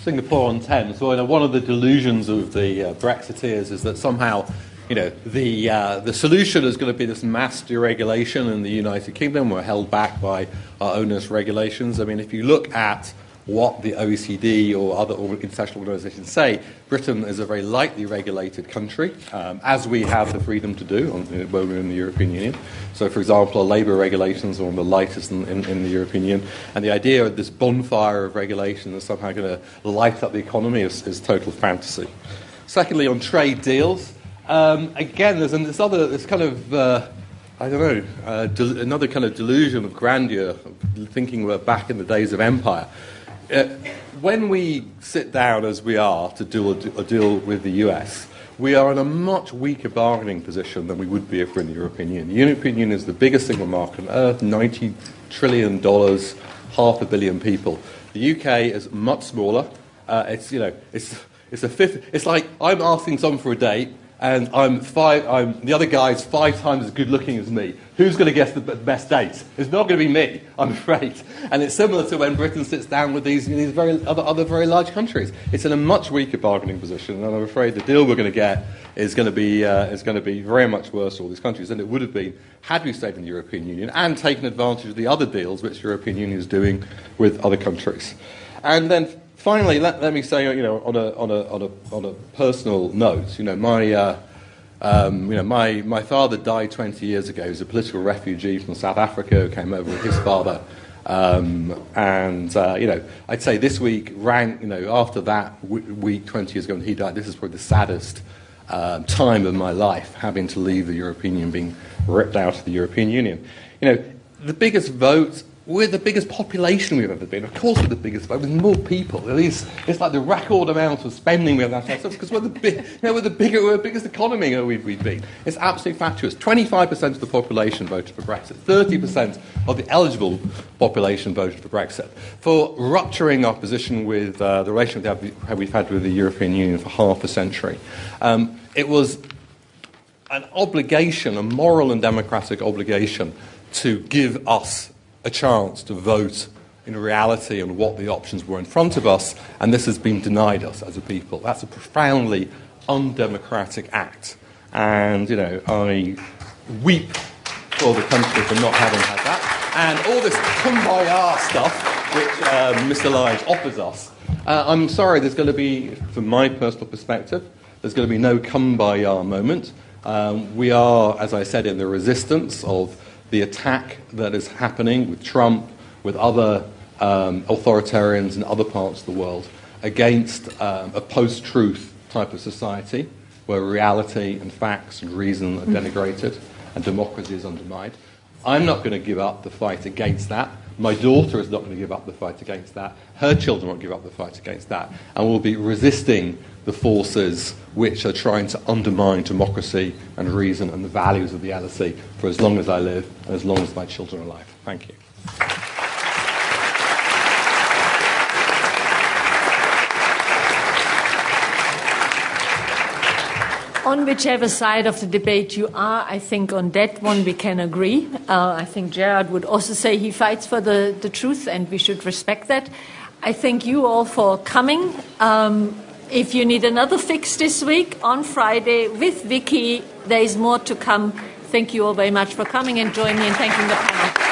Singapore on Thames. Well, you know, one of the delusions of the uh, Brexiteers is that somehow, you know, the uh, the solution is going to be this mass deregulation in the United Kingdom. We're held back by our onerous regulations. I mean, if you look at what the OECD or other international organizations say, Britain is a very lightly regulated country, um, as we have the freedom to do on, when we're in the European Union. So, for example, our labour regulations are one of the lightest in, in, in, the European Union. And the idea of this bonfire of regulation is somehow going to light up the economy is, is total fantasy. Secondly, on trade deals, um, again, there's this other, this kind of, uh, I don't know, uh, del- another kind of delusion of grandeur, thinking we're back in the days of empire. Uh, when we sit down as we are to do a, a, deal with the US, we are in a much weaker bargaining position than we would be if we're in the European Union. The European Union is the biggest single market on earth, $90 trillion, half a billion people. The UK is much smaller. Uh, it's, you know, it's, it's, a fifth, it's like I'm asking someone for a date, and I'm five, I'm, the other guy's five times as good looking as me. Who's going to guess the best date? It's not going to be me, I'm <laughs> afraid. And it's similar to when Britain sits down with these, these very, other, other very large countries. It's in a much weaker bargaining position, and I'm afraid the deal we're going to get is going to be, uh, is going to be very much worse for all these countries than it would have been had we stayed in the European Union and taken advantage of the other deals which the European Union is doing with other countries. And then finally, let, let me say, you know, on a, on a, on a, on a personal note, you know, my, uh, um, you know, my, my father died 20 years ago. He was a political refugee from South Africa who came over with his father. Um, and, uh, you know, I'd say this week, rank, you know, after that week 20 years ago when he died, this is probably the saddest uh, time of my life, having to leave the European Union, being ripped out of the European Union. You know, the biggest vote we're the biggest population we've ever been. Of course, we're the biggest, but with more people. At least it's like the record amount of spending we have ourselves because we're the big, you know, we're the bigger, we're the biggest economy we've, we've been. It's absolutely fatuous. 25% of the population voted for Brexit. 30% of the eligible population voted for Brexit. For rupturing our position with uh, the relationship we've had with the European Union for half a century. Um, it was an obligation, a moral and democratic obligation, to give us a chance to vote in reality on what the options were in front of us, and this has been denied us as a people. That's a profoundly undemocratic act. And, you know, I weep for the country for not having had that. And all this kumbaya stuff which uh, Mr. Lyons offers us, uh, I'm sorry, there's going to be, from my personal perspective, there's going to be no kumbaya moment. Um, we are, as I said, in the resistance of the attack that is happening with Trump, with other um, authoritarians in other parts of the world against um, a post truth type of society where reality and facts and reason are denigrated and democracy is undermined. I'm not going to give up the fight against that. My daughter is not going to give up the fight against that. Her children won't give up the fight against that. And we'll be resisting the forces which are trying to undermine democracy and reason and the values of the LSE for as long as I live and as long as my children are alive. Thank you. On whichever side of the debate you are, I think on that one we can agree. Uh, I think Gerard would also say he fights for the, the truth, and we should respect that. I thank you all for coming. Um, if you need another fix this week, on Friday with Vicky, there is more to come. Thank you all very much for coming and joining me in thanking the panel.